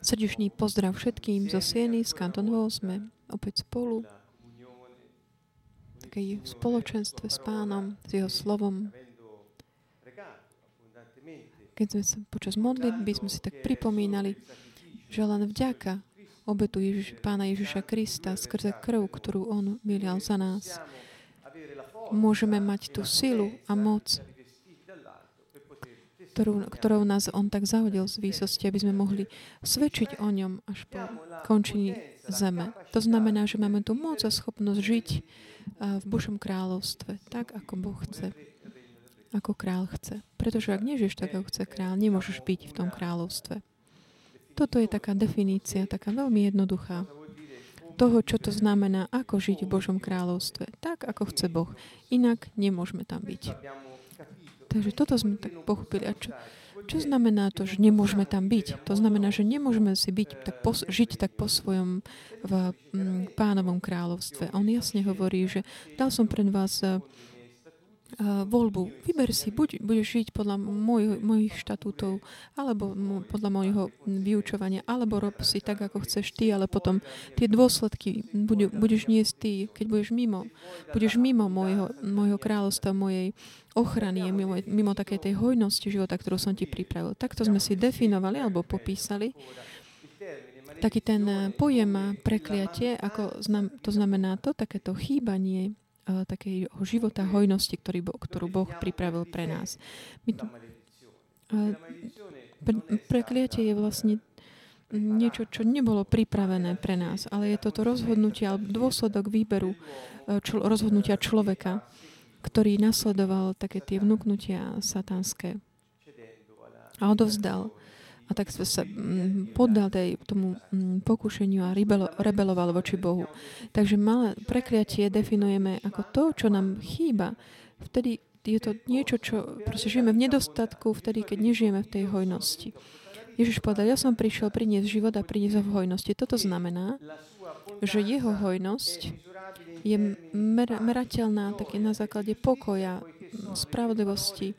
Srdečný pozdrav všetkým zo Sieny, z Canton Sme opäť spolu. V takej spoločenstve s pánom, s jeho slovom. Keď sme sa počas modlitby sme si tak pripomínali, že len vďaka obetu Ježiš, pána Ježiša Krista skrze krv, ktorú on vylial za nás, môžeme mať tú silu a moc ktorú, ktorou nás On tak zahodil z výsosti, aby sme mohli svedčiť o ňom až po končení zeme. To znamená, že máme tu moc a schopnosť žiť v Božom kráľovstve, tak ako Boh chce, ako král chce. Pretože ak nežiješ tak, ako chce král, nemôžeš byť v tom kráľovstve. Toto je taká definícia, taká veľmi jednoduchá toho, čo to znamená, ako žiť v Božom kráľovstve, tak ako chce Boh. Inak nemôžeme tam byť. Takže toto sme tak pochopili. A čo, čo znamená to, že nemôžeme tam byť? To znamená, že nemôžeme si byť, tak pos, žiť tak po svojom v m, pánovom kráľovstve. On jasne hovorí, že dal som pred vás voľbu. Vyber si, buď budeš žiť podľa môj, mojich štatútov, alebo podľa môjho vyučovania, alebo rob si tak, ako chceš ty, ale potom tie dôsledky budeš, budeš niesť ty, keď budeš mimo. Budeš mimo môjho, môjho kráľovstva, mojej ochrany, mimo, mimo takej tej hojnosti života, ktorú som ti pripravil. Takto sme si definovali alebo popísali taký ten pojem prekliatie, ako znam, to znamená to, takéto chýbanie takého života hojnosti, ktorý, ktorú Boh pripravil pre nás. My tu, uh, pre, prekliatie je vlastne niečo, čo nebolo pripravené pre nás, ale je toto rozhodnutie alebo dôsledok výberu uh, čl- rozhodnutia človeka, ktorý nasledoval také tie vnúknutia satanské a odovzdal a tak sa mm, poddal tej, tomu mm, pokušeniu a rebelo, rebeloval voči Bohu. Takže malé prekliatie definujeme ako to, čo nám chýba. Vtedy je to niečo, čo proste žijeme v nedostatku, vtedy, keď nežijeme v tej hojnosti. Ježiš povedal, ja som prišiel priniesť život a priniesť ho v hojnosti. Toto znamená, že jeho hojnosť je mer- merateľná také na základe pokoja, spravodlivosti,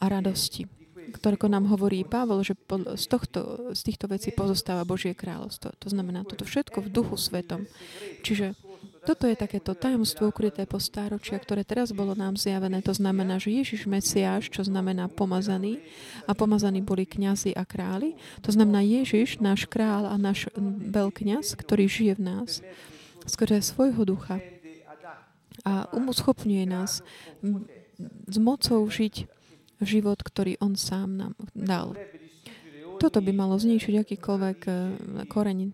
a radosti, ktoré nám hovorí Pavol, že z, tohto, z týchto vecí pozostáva Božie kráľovstvo. To znamená toto všetko v duchu svetom. Čiže toto je takéto tajomstvo ukryté po stáročia, ktoré teraz bolo nám zjavené. To znamená, že Ježiš Mesiáš, čo znamená pomazaný, a pomazaní boli kňazi a králi. To znamená Ježiš, náš král a náš veľkňaz, ktorý žije v nás, skrze svojho ducha a umoschopňuje nás s mocou žiť život, ktorý On sám nám dal. Toto by malo zničiť akýkoľvek eh, koreň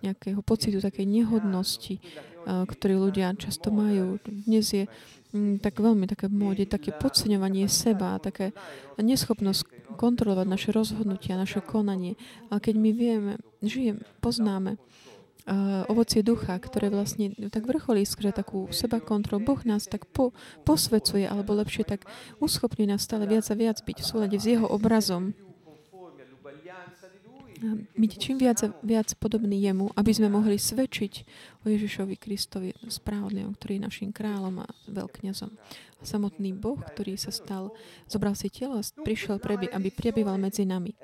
nejakého pocitu takej nehodnosti, eh, ktorý ľudia často majú. Dnes je mm, tak veľmi také v móde, také podceňovanie seba, také neschopnosť kontrolovať naše rozhodnutia, naše konanie. A keď my vieme, žijeme, poznáme uh, ovocie ducha, ktoré vlastne tak vrcholí skre takú seba kontrolu. Boh nás tak po, posvecuje, alebo lepšie tak uschopňuje nás stále viac a viac byť v súlade s jeho obrazom. byť čím viac a viac podobný jemu, aby sme mohli svedčiť o Ježišovi Kristovi spravodlivom, ktorý je našim kráľom a veľkňazom. A samotný Boh, ktorý sa stal, zobral si telo a prišiel, preby, aby prebýval medzi nami.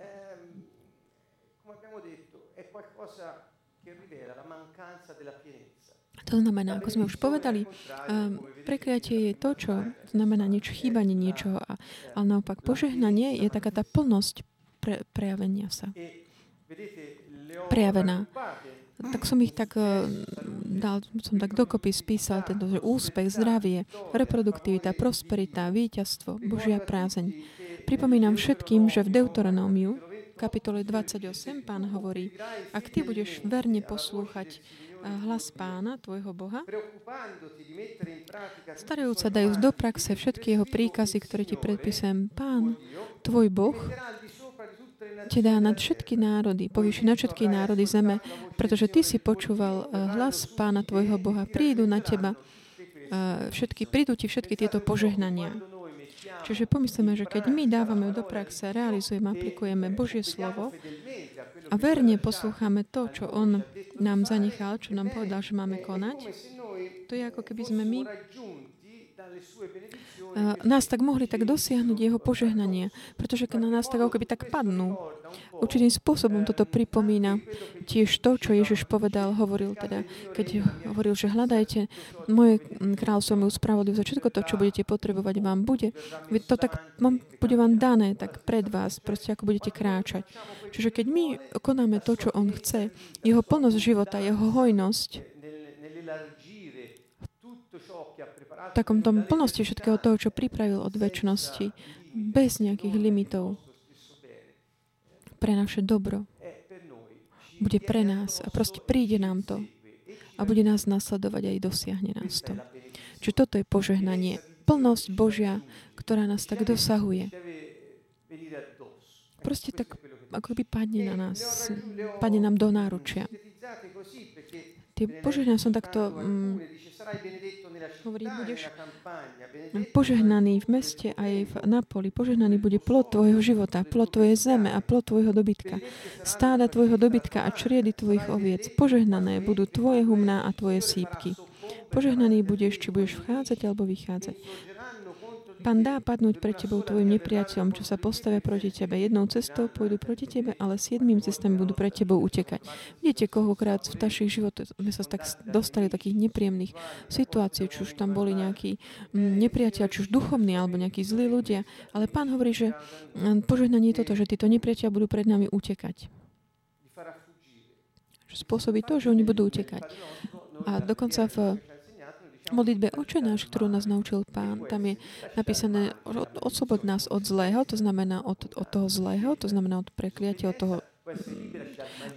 To znamená, ako sme už povedali, um, prekliatie je to, čo znamená niečo, chýbanie niečoho, a, ale naopak požehnanie je taká tá plnosť pre, prejavenia sa. Prejavená. Tak som ich tak uh, dal, som tak dokopy spísal tento, že úspech, zdravie, reproduktivita, prosperita, víťazstvo, Božia prázeň. Pripomínam všetkým, že v Deuteronómiu kapitole 28 pán hovorí, ak ty budeš verne poslúchať hlas pána, tvojho Boha, starajúc sa dajú do praxe všetky jeho príkazy, ktoré ti predpisujem. Pán, tvoj Boh, ti dá nad všetky národy, povýši nad všetky národy zeme, pretože ty si počúval eh, hlas pána tvojho Boha. Prídu na teba eh, všetky, prídu ti všetky tieto požehnania. Čiže pomyslíme, že keď my dávame do praxe, realizujeme, aplikujeme Božie slovo a verne poslúchame to, čo On nám zanechal, čo nám povedal, že máme konať, to je ako keby sme my nás tak mohli tak dosiahnuť jeho požehnanie, pretože keď na nás tak ako keby tak padnú. Určitým spôsobom toto pripomína tiež to, čo Ježiš povedal, hovoril teda, keď hovoril, že hľadajte moje kráľstvo, moju spravodlivosť, všetko to, čo budete potrebovať, vám bude. To tak bude vám dané tak pred vás, proste ako budete kráčať. Čiže keď my konáme to, čo on chce, jeho plnosť života, jeho hojnosť, takom tom plnosti všetkého toho, čo pripravil od väčšnosti, bez nejakých limitov, pre naše dobro. Bude pre nás a proste príde nám to a bude nás nasledovať a aj dosiahne nás to. Čiže toto je požehnanie. Plnosť Božia, ktorá nás tak dosahuje. Proste tak ako by padne na nás, padne nám do náručia. Tie požehnania som takto mm, hovorí, budeš požehnaný v meste aj v Napoli. Požehnaný bude plod tvojho života, plod tvojej zeme a plod tvojho dobytka. Stáda tvojho dobytka a čriedy tvojich oviec. Požehnané budú tvoje humná a tvoje sípky. Požehnaný budeš, či budeš vchádzať alebo vychádzať. Pán dá padnúť pred tebou tvojim nepriateľom, čo sa postavia proti tebe. Jednou cestou pôjdu proti tebe, ale siedmým cestami budú pred tebou utekať. Viete, kohokrát v našich životoch sme sa tak dostali takých nepríjemných situácií, či už tam boli nejakí mm, nepriateľ, či už duchovní, alebo nejakí zlí ľudia. Ale pán hovorí, že mm, požehnanie je toto, že títo nepriateľ budú pred nami utekať. Spôsobí to, že oni budú utekať. A dokonca v modlitbe Oče náš, ktorú nás naučil Pán, tam je napísané oslobod nás od zlého, to znamená od, od toho zlého, to znamená od prekliatia, od toho,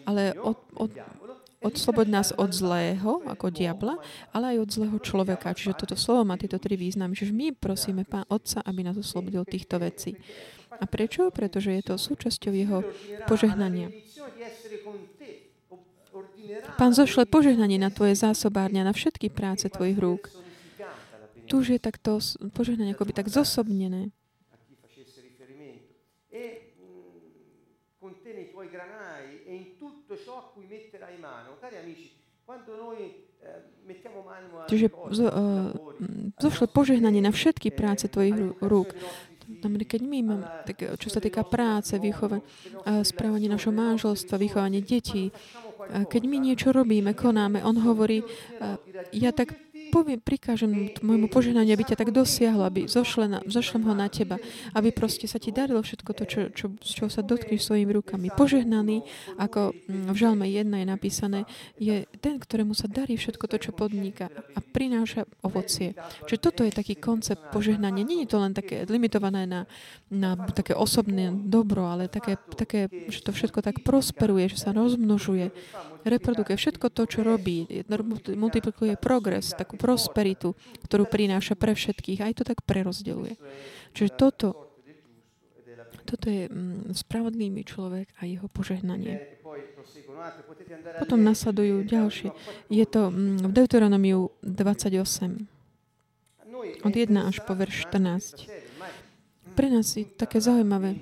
ale od, od, odslobod nás od zlého, ako diabla, ale aj od zlého človeka. Čiže toto slovo má tieto tri významy. Čiže my prosíme Pán Otca, aby nás oslobodil týchto vecí. A prečo? Pretože je to súčasťou jeho požehnania. Pán zošle požehnanie na tvoje zásobárňa, na všetky práce tvojich rúk. Tu už je takto požehnanie akoby tak zosobnené. Čiže zo, uh, zošle požehnanie na všetky práce tvojich rúk. Keď my máme, tak, čo sa týka práce, výchove, správanie našho manželstva, vychovanie detí, keď my niečo robíme, konáme, on hovorí, ja tak poviem, prikážem môjmu požehnaniu, aby ťa tak dosiahlo, aby zošle zošlem ho na teba, aby proste sa ti darilo všetko to, čo, čo, čo sa dotkneš svojimi rukami. Požehnaný, ako mm, v Žalme 1 je napísané, je ten, ktorému sa darí všetko to, čo podniká a prináša ovocie. Čiže toto je taký koncept požehnania. Je to len také limitované na, na také osobné dobro, ale také, také, že to všetko tak prosperuje, že sa rozmnožuje, reprodukuje všetko to, čo robí, multiplikuje progres, takú prosperitu, ktorú prináša pre všetkých. Aj to tak prerozdeluje. Čiže toto, toto je mm, spravodlivý človek a jeho požehnanie. Potom nasledujú ďalšie. Je to mm, v Deuteronomiu 28. Od 1 až po verš 14. Pre nás je také zaujímavé.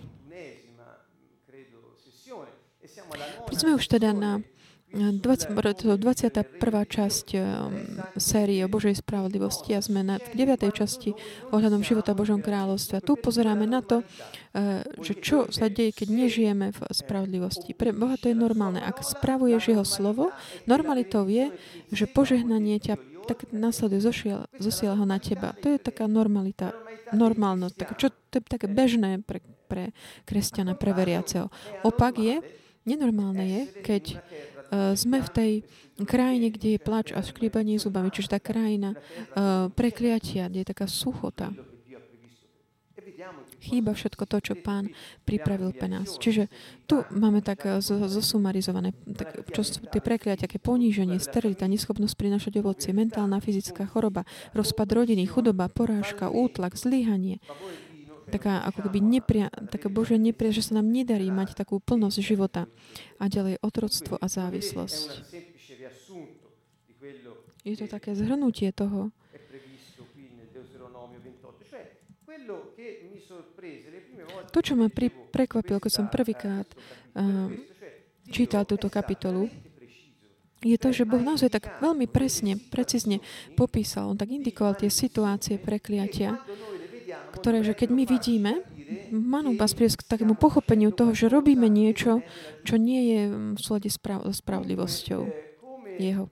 Sme už teda na 20, 21. časť um, série o Božej spravodlivosti a sme na 9. časti ohľadom života Božom kráľovstve. Tu pozeráme na to, uh, že čo sa deje, keď nežijeme v spravodlivosti. Pre Boha to je normálne. Ak spravuješ Jeho slovo, normalitou je, že požehnanie ťa tak následuje, zosiela, zosiela ho na teba. To je taká normalita, normálnosť. Tak, čo, to je také bežné pre, pre kresťana, pre veriaceho. Opak je, nenormálne je, keď sme v tej krajine, kde je plač a škríbanie zubami, čiže tá krajina uh, prekliatia, kde je taká suchota. Chýba všetko to, čo pán pripravil pre nás. Čiže tu máme tak zosumarizované, tak, čo sú tie prekliatia, aké poníženie, sterilita, neschopnosť prinašať ovocie, mentálna, fyzická choroba, rozpad rodiny, chudoba, porážka, útlak, zlyhanie, taká ako keby nepria, taká Božia nepria, že sa nám nedarí mať takú plnosť života. A ďalej otroctvo a závislosť. Je to také zhrnutie toho. To, čo ma pri, prekvapilo, keď som prvýkrát uh, čítal túto kapitolu, je to, že Boh naozaj tak veľmi presne, precízne popísal, on tak indikoval tie situácie prekliatia, ktoré, že keď my vidíme, Manu vás k takému pochopeniu toho, že robíme niečo, čo nie je v súlade s spravodlivosťou jeho.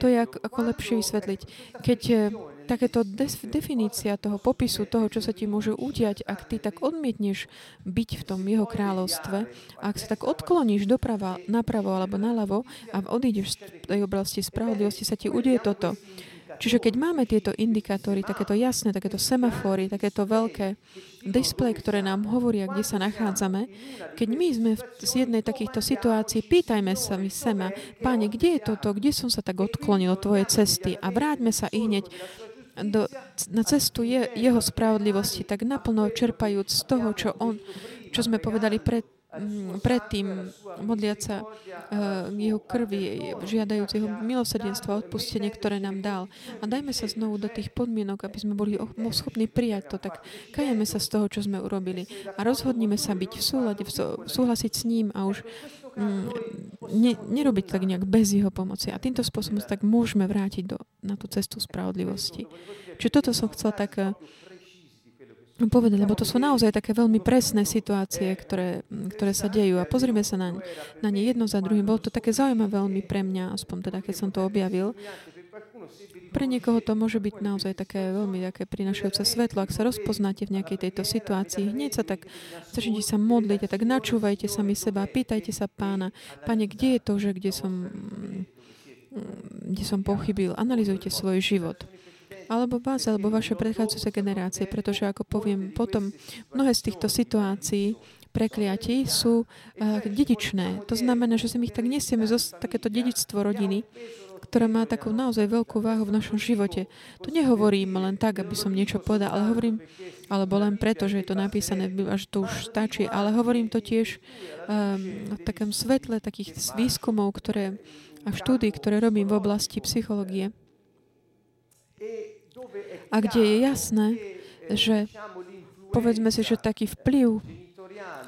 To je ako, ako lepšie vysvetliť. Keď eh, takéto definícia toho popisu toho, čo sa ti môže udiať, ak ty tak odmietneš byť v tom jeho kráľovstve, ak sa tak odkloníš doprava, napravo alebo naľavo a odídeš z tej oblasti spravodlivosti, sa ti udie toto. Čiže keď máme tieto indikátory, takéto jasné, takéto semafóry, takéto veľké displej, ktoré nám hovoria, kde sa nachádzame, keď my sme v jednej takýchto situácií, pýtajme sa my sema, páne, kde je toto, kde som sa tak odklonil od tvojej cesty? A vráťme sa i hneď do, na cestu je, jeho spravodlivosti, tak naplno čerpajúc z toho, čo on, čo sme povedali pred, predtým, modliať sa uh, jeho krvi, žiadajúc jeho milosrdenstvo a odpustenie, ktoré nám dal. A dajme sa znovu do tých podmienok, aby sme boli schopní prijať to, tak kajeme sa z toho, čo sme urobili. A rozhodnime sa byť v súlade, súhlasiť s ním a už mm, ne, nerobiť tak nejak bez jeho pomoci. A týmto spôsobom sa tak môžeme vrátiť do, na tú cestu spravodlivosti. Čiže toto som chcela tak eh, povedať, lebo to sú naozaj také veľmi presné situácie, ktoré, ktoré sa dejú. A pozrime sa na, na ne jedno za druhým. Bolo to také zaujímavé veľmi pre mňa, aspoň teda, keď som to objavil. Pre niekoho to môže byť naozaj také veľmi také prinašajúce svetlo. Ak sa rozpoznáte v nejakej tejto situácii, hneď sa tak začnite sa modliť a tak načúvajte sami seba, pýtajte sa pána, pane, kde je to, že kde som, kde som pochybil. Analizujte svoj život alebo vás, alebo vaše predchádzajúce generácie, pretože ako poviem potom, mnohé z týchto situácií prekliatí sú uh, dedičné. To znamená, že si my ich tak nesieme zo takéto dedičstvo rodiny, ktorá má takú naozaj veľkú váhu v našom živote. To nehovorím len tak, aby som niečo povedal, ale hovorím, alebo len preto, že je to napísané, že to už stačí, ale hovorím to tiež um, v takom svetle takých výskumov, ktoré, a štúdí, ktoré robím v oblasti psychológie. A kde je jasné, že povedzme si, že taký vplyv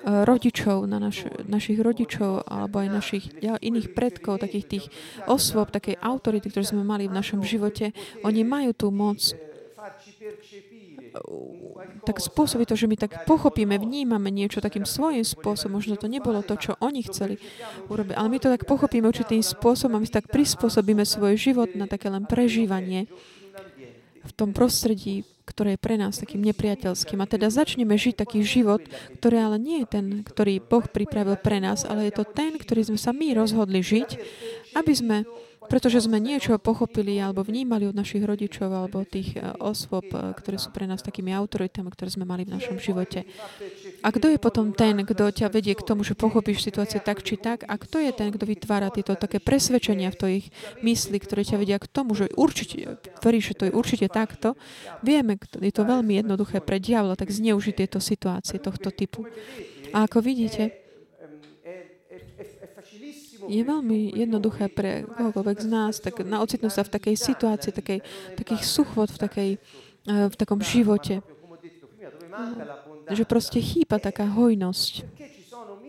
Eh, rodičov, na naš, našich rodičov alebo aj našich iných predkov, takých tých osôb, takej autority, ktoré sme mali v našom živote, oni majú tú moc eh, tak spôsobí to, že my tak pochopíme, vnímame niečo takým svojím spôsobom. Možno to nebolo to, čo oni chceli urobiť, ale my to tak pochopíme určitým spôsobom a my tak prispôsobíme svoj život na také len prežívanie v tom prostredí, ktoré je pre nás takým nepriateľským. A teda začneme žiť taký život, ktorý ale nie je ten, ktorý Boh pripravil pre nás, ale je to ten, ktorý sme sa my rozhodli žiť, aby sme pretože sme niečo pochopili alebo vnímali od našich rodičov alebo tých eh, osôb, eh, ktoré sú pre nás takými autoritami, ktoré sme mali v našom živote. A kto je potom ten, kto ťa vedie k tomu, že pochopíš situáciu tak či tak? A kto je ten, kto vytvára tieto také presvedčenia v tvojich mysli, ktoré ťa vedia k tomu, že určite, veríš, že to je určite takto? Vieme, je to veľmi jednoduché pre diabla, tak zneužiť tieto situácie tohto typu. A ako vidíte, je veľmi jednoduché pre kohokoľvek z nás tak na ocitnúť sa v takej situácii, takej, takých suchvod v, takej, eh, v takom živote. Že proste chýba taká hojnosť.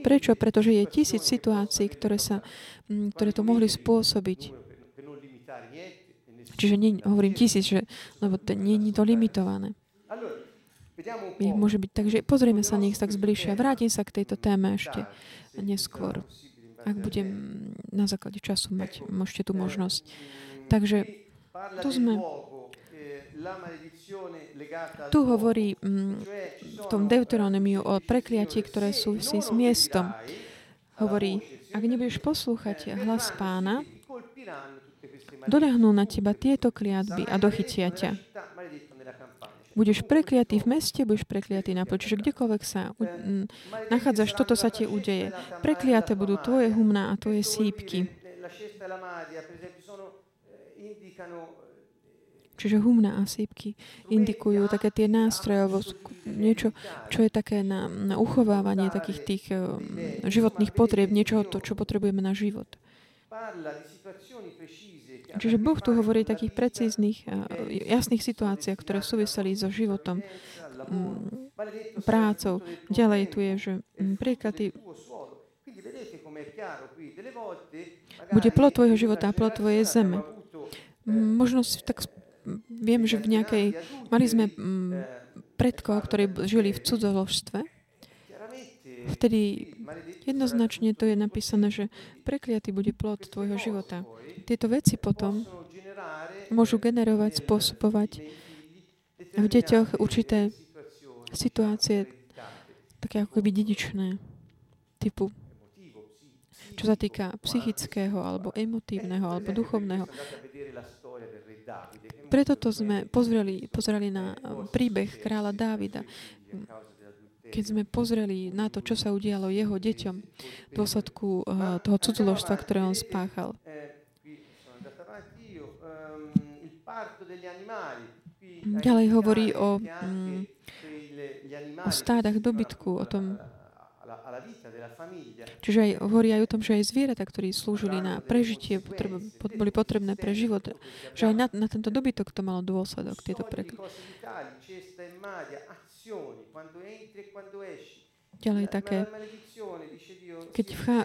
Prečo? Pretože je tisíc situácií, ktoré, sa, mm, ktoré to mohli spôsobiť. Čiže nie, hovorím tisíc, že, lebo to nie je to limitované. Ich môže byť. Takže pozrieme sa nech tak zbližšia. Vrátim sa k tejto téme ešte neskôr. Ak budem na základe času mať, môžete tú možnosť. Takže tu sme. Tu hovorí mm, v tom Deuteronomiu o prekliatí, ktoré súvisí s miestom. Hovorí, ak nebudeš poslúchať hlas pána, doľahnú na teba tieto kliatby a dochytia ťa. Budeš prekliatý v meste, budeš prekliatý na. Čiže kdekoľvek sa u, nachádzaš, toto sa ti udeje. Prekliaté budú tvoje humná a tvoje sípky. Čiže humna a sípky indikujú také tie nástroje alebo niečo, čo je také na, na uchovávanie takých tých um, životných potrieb, niečoho to, čo potrebujeme na život. Čiže Boh tu hovorí o takých precíznych, jasných situáciách, ktoré súviseli so životom, mm, prácou. Ďalej tu je, že mm, príklady bude plod tvojho života a plod tvojej zeme. Možno si tak viem, že v nejakej, mali sme predkov, ktorí žili v cudzoložstve, vtedy jednoznačne to je napísané, že prekliatý bude plod tvojho života. Tieto veci potom môžu generovať, spôsobovať v deťoch určité situácie také ako keby dedičné typu čo sa týka psychického, alebo emotívneho, alebo duchovného. Preto to sme pozreli, pozreli na príbeh kráľa Dávida. Keď sme pozreli na to, čo sa udialo jeho deťom v dôsledku uh, toho cudzoložstva, ktoré on spáchal. Ďalej hovorí o, mm, o stádach dobytku, o tom, Čiže aj hovorí aj o tom, že aj zvieratá, ktorí slúžili na prežitie, potreb, boli potrebné pre život, že aj na, na tento dobytok to malo dôsledok, tieto preklady. Ďalej také, keď vchá,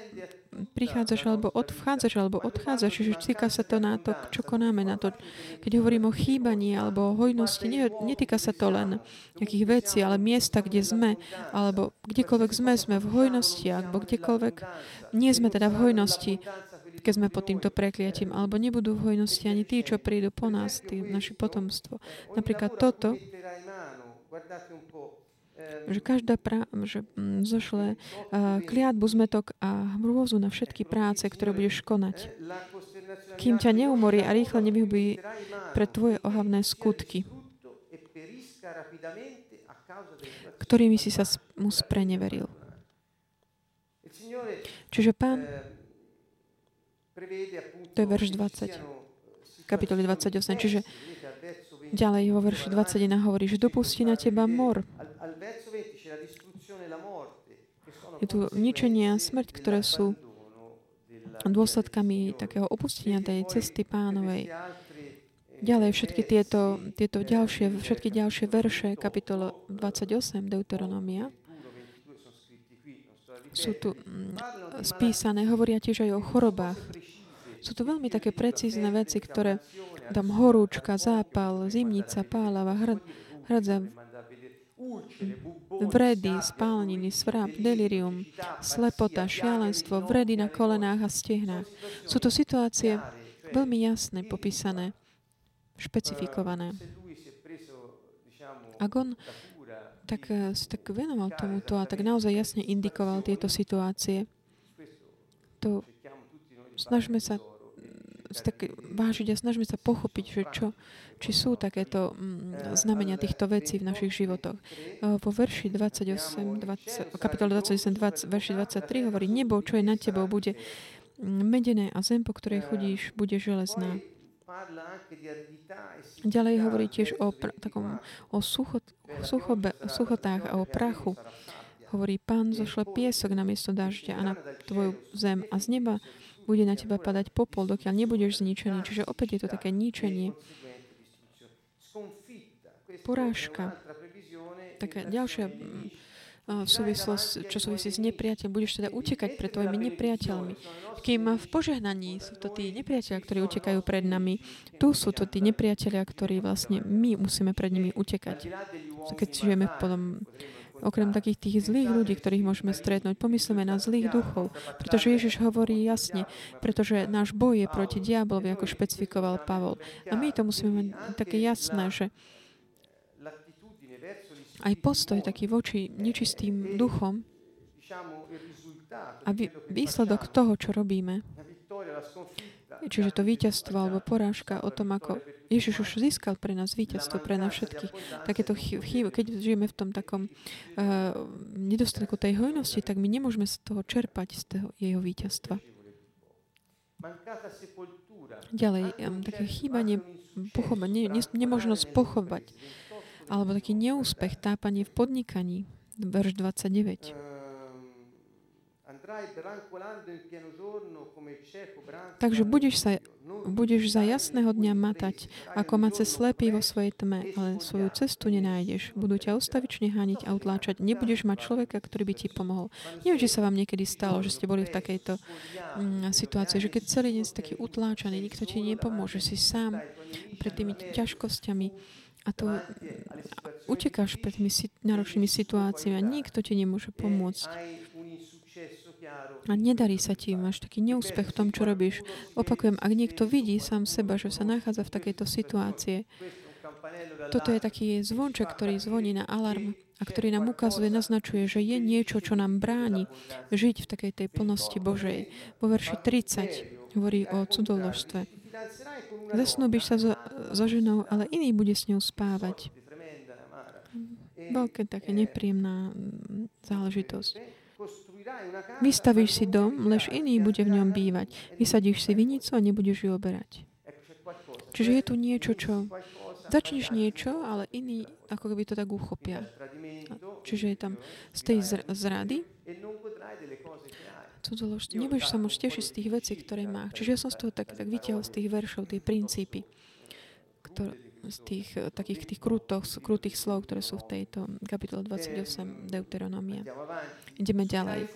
prichádzaš alebo odchádzaš alebo odchádzaš, čiže týka sa to na to, čo konáme, na to, keď hovorím o chýbaní alebo o hojnosti, nie, netýka sa to len nejakých vecí, ale miesta, kde sme, alebo kdekoľvek sme, sme v hojnosti, alebo kdekoľvek nie sme teda v hojnosti, keď sme pod týmto prekliatím, alebo nebudú v hojnosti ani tí, čo prídu po nás, tí, naši potomstvo. Napríklad toto, že každá pra, že mm, zošle uh, kliatbu, zmetok a hrôzu na všetky práce, ktoré budeš konať. Kým ťa neumorí a rýchle nevyhubí pre tvoje ohavné skutky, ktorými si sa mu spreneveril. Čiže pán, to je verš 20, kapitoly 28, čiže ďalej vo verši 21 hovorí, že dopustí na teba mor, je tu ničenie a smrť, ktoré sú dôsledkami takého opustenia tej cesty pánovej. Ďalej všetky tieto, tieto ďalšie, všetky ďalšie verše, kapitolo 28 Deuteronomia, sú tu mm, spísané, hovoria tiež aj o chorobách. Sú to veľmi také precízne veci, ktoré tam horúčka, zápal, zimnica, pálava, hrdza, vredy, spálniny, svrap, delirium, slepota, šialenstvo, vredy na kolenách a stehnách. Sú to situácie veľmi jasné, popísané, špecifikované. Ak on tak, eh, tak venoval tomuto a tak naozaj jasne indikoval tieto situácie, to snažme sa tak vážiť a snažme sa pochopiť, že čo, či sú takéto mm, znamenia týchto vecí v našich životoch. Vo verši 28, 20, kapitole 28, 20, verši 23 hovorí, nebo, čo je nad tebou, bude mm, medené a zem, po ktorej chodíš, bude železná. Ďalej hovorí tiež o pr- takom o suchot, suchobe, suchotách a o prachu. Hovorí, pán zošle piesok na miesto dažďa a na tvoju zem a z neba bude na teba padať popol, dokiaľ nebudeš zničený. Čiže opäť je to také ničenie. Porážka. Taká ďalšia mm, súvislosť, čo súvisí s nepriateľom. Budeš teda utekať pred tvojimi nepriateľmi. Kým v požehnaní sú to tí nepriateľia, ktorí utekajú pred nami, tu sú to tí nepriateľia, ktorí vlastne my musíme pred nimi utekať. Keď žijeme potom Okrem takých tých zlých ľudí, ktorých môžeme stretnúť, pomyslíme na zlých duchov, pretože Ježiš hovorí jasne, pretože náš boj je proti diablovi, ako špecifikoval Pavol. A my to musíme mať také jasné, že aj postoj taký voči nečistým duchom a výsledok toho, čo robíme, čiže to víťazstvo alebo porážka o tom, ako Ježiš už získal pre nás víťazstvo, pre nás všetkých. Takéto chyby, keď žijeme v tom takom uh, nedostatku tej hojnosti, tak my nemôžeme z toho čerpať, z toho jeho víťazstva. Ďalej, také chýbanie, pochovať, ne, ne, nemožnosť pochovať, alebo taký neúspech, tápanie v podnikaní, verš 29. Takže budeš, sa, budeš za jasného dňa matať, ako mace slepý vo svojej tme, ale svoju cestu nenájdeš. Budú ťa ustavične hániť a utláčať. Nebudeš mať človeka, ktorý by ti pomohol. Neviem, či sa vám niekedy stalo, že ste boli v takejto mm, situácii, že keď celý deň ste taký utláčaný, nikto ti nepomôže, si sám pred tými ťažkosťami a to utekáš pred tými náročnými situáciami a nikto ti nemôže pomôcť. A nedarí sa ti, máš taký neúspech v tom, čo robíš. Opakujem, ak niekto vidí sám seba, že sa nachádza v takejto situácie, toto je taký zvonček, ktorý zvoní na alarm a ktorý nám ukazuje, naznačuje, že je niečo, čo nám bráni žiť v takej tej plnosti Božej. Vo verši 30 hovorí o cudoložstve. Zasnúbiš sa so, so ženou, ale iný bude s ňou spávať. Veľké také nepríjemná záležitosť. Vystavíš si dom, lež iný bude v ňom bývať. Vysadíš si vinicu a nebudeš ju oberať. Čiže je tu niečo, čo... Začneš niečo, ale iní ako keby to tak uchopia. Čiže je tam z tej zrady cudzoložství. Nebudeš sa môcť tešiť z tých vecí, ktoré má. Čiže ja som z toho tak, tak vytiahol z tých veršov, tie princípy, ktoré, z tých takých tých krutoch, krutých slov, ktoré sú v tejto kapitole 28 Deuteronomia. Ideme ďalej.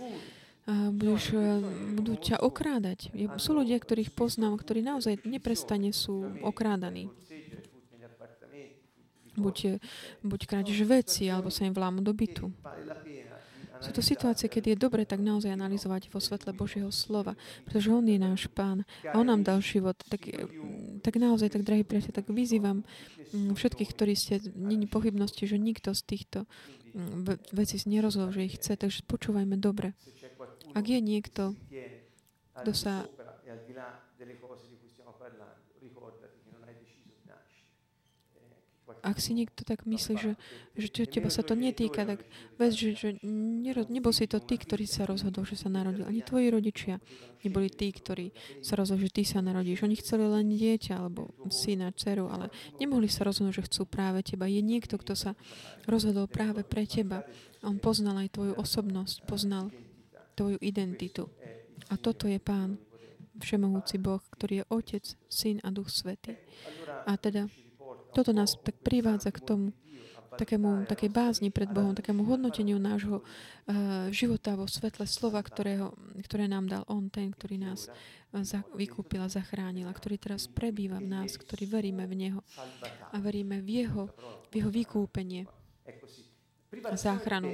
A budeš, e, budú ťa okrádať. Sú ľudia, ktorých poznám, ktorí naozaj neprestane sú okrádaní. Buď, buď krádež veci, alebo sa im vlámu do bytu. Sú to situácie, keď je dobre tak naozaj analyzovať vo svetle Božieho slova, pretože On je náš Pán a On nám dal život. Tak, tak naozaj, tak drahí priatelia, tak vyzývam mm, všetkých, ktorí ste, není pochybnosti, že nikto z týchto mm, vecí nerozhodol, že ich chce, takže počúvajme dobre. Ak je niekto, kto sa ak si niekto tak myslí, že, že teba sa to netýka, tak vec, že, že nebol si to ty, ktorý sa rozhodol, že sa narodil. Ani tvoji rodičia neboli tí, ktorí sa rozhodli, že ty sa narodíš. Oni chceli len dieťa, alebo syna, dceru, ale nemohli sa rozhodnúť, že chcú práve teba. Je niekto, kto sa rozhodol práve pre teba. On poznal aj tvoju osobnosť, poznal tvoju identitu. A toto je Pán, Všemohúci Boh, ktorý je Otec, Syn a Duch Svetý. A teda toto nás tak privádza k tomu, takému, takej bázni pred Bohom, takému hodnoteniu nášho uh, života vo svetle slova, ktorého, ktoré nám dal On, ten, ktorý nás uh, za, vykúpil a zachránil a ktorý teraz prebýva v nás, ktorý veríme v Neho a veríme v Jeho, v jeho vykúpenie a záchranu.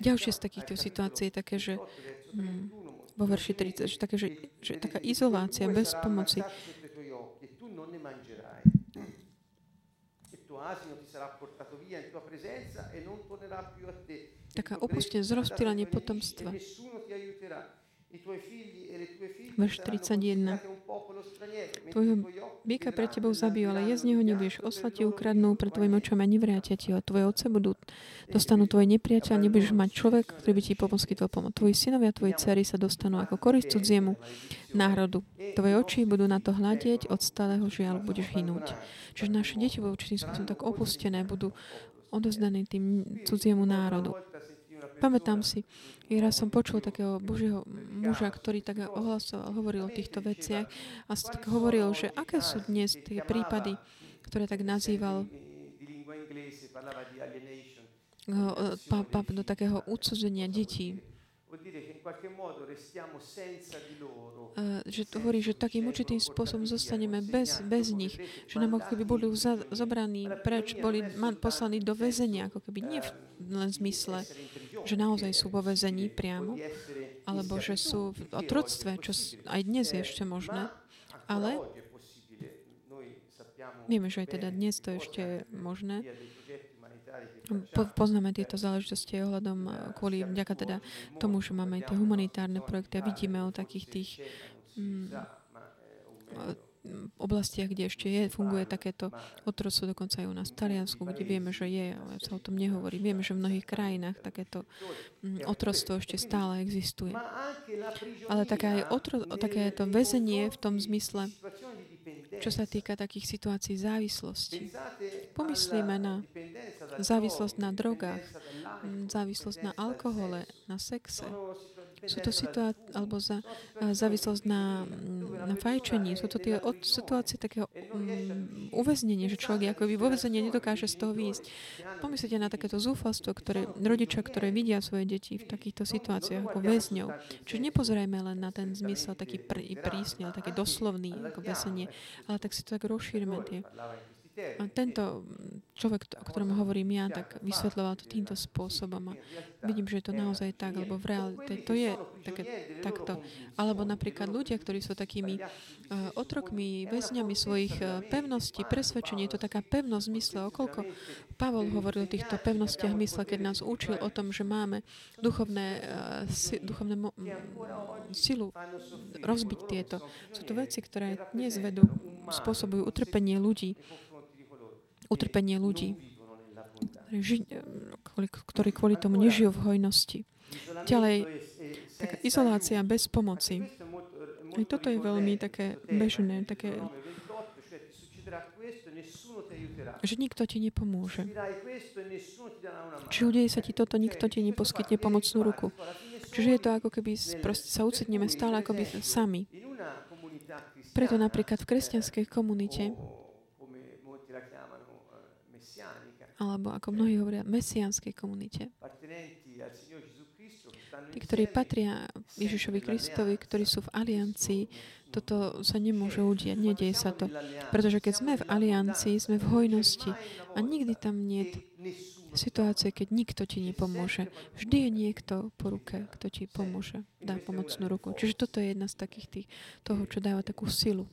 Ďalšie z takýchto situácií je také, že hm, vo verši 30, že, také, že, že taká izolácia bez pomoci, asino ti sarà portato via in tua presenza e non tornerà più a te. Taká opustené zrozptýlanie potomstva. Verš 31. Tvojho býka pre tebou zabijú, ale je z neho nebudeš oslati ukradnú, pred tvojim očom a nevrátia ti ho. Tvoje oce budú, dostanú tvoje nepriateľ, nebudeš mať človek, ktorý by ti poskytol pomoc. Tvoji synovia, tvoji dcery sa dostanú ako korist cudziemu národu. Tvoje oči budú na to hľadieť, od stáleho žiaľ budeš hynúť. Čiže naše deti budú určitým spôsobom tak opustené, budú odozdané tým cudziemu národu. Pamätám si, raz som počul takého Božieho muža, ktorý tak ohlasoval, hovoril o týchto veciach a tak hovoril, že aké sú dnes tie prípady, ktoré tak nazýval do takého ucudzenia detí. Uh, že to hovorí, že takým určitým spôsobom zostaneme bez, bez nich, že nám ako keby boli za, zobraní preč, boli poslaní do väzenia, ako keby nie v len zmysle, že naozaj sú vo väzení priamo, alebo že sú v otroctve, čo aj dnes je ešte možné, ale vieme, že aj teda dnes to ešte je možné, poznáme tieto záležitosti ohľadom eh, kvôli vďaka teda tomu, že máme tie humanitárne projekty a vidíme o takých tých mm, oblastiach, kde ešte je, funguje takéto otroctvo, dokonca aj u nás v Taliansku, kde vieme, že je, ale sa o tom nehovorí. Vieme, že v mnohých krajinách takéto mm, otroctvo ešte stále existuje. Ale také aj otro, takéto väzenie v tom zmysle, čo sa týka takých situácií závislosti. Pomyslíme na závislosť na drogách, závislosť na alkohole, na sexe. Sú to situácie, alebo za, závislosť na, na fajčení. Sú to tie od, situácie takého um, uväznenia, že človek ako vo uväznení nedokáže z toho výjsť. Pomyslite na takéto zúfalstvo, ktoré rodičia, ktoré vidia svoje deti v takýchto situáciách ako väzňov. Čiže nepozerajme len na ten zmysel taký pr- prísny, ale taký doslovný ako väzenie, ale tak si to tak rozšírme tie tento človek, o ktorom hovorím ja, tak vysvetľoval to týmto spôsobom a vidím, že je to naozaj tak, lebo v realite to je také, takto. Alebo napríklad ľudia, ktorí sú takými uh, otrokmi, väzňami svojich uh, pevností, presvedčení, je to taká pevnosť mysle. Okolko Pavol hovoril o týchto pevnostiach mysle, keď nás učil o tom, že máme duchovné, si, duchovné mo- silu rozbiť tieto. Sú to veci, ktoré nezvedú, spôsobujú utrpenie ľudí utrpenie ľudí, ktorí kvôli tomu nežijú v hojnosti. Ďalej, taká izolácia bez pomoci. Aj toto je veľmi také bežné, také že nikto ti nepomôže. Či udeje sa ti toto, nikto ti neposkytne pomocnú ruku. Čiže je to ako keby sa ucitneme stále akoby sami. Preto napríklad v kresťanskej komunite alebo ako mnohí hovoria, mesiánskej komunite. Tí, ktorí patria Ježišovi Kristovi, ktorí sú v aliancii, toto sa nemôže udiať, nedieje sa to. Pretože keď sme v aliancii, sme v hojnosti a nikdy tam nie je situácie, keď nikto ti nepomôže. Vždy je niekto po ruke, kto ti pomôže, dá pomocnú ruku. Čiže toto je jedna z takých tých, toho, čo dáva takú silu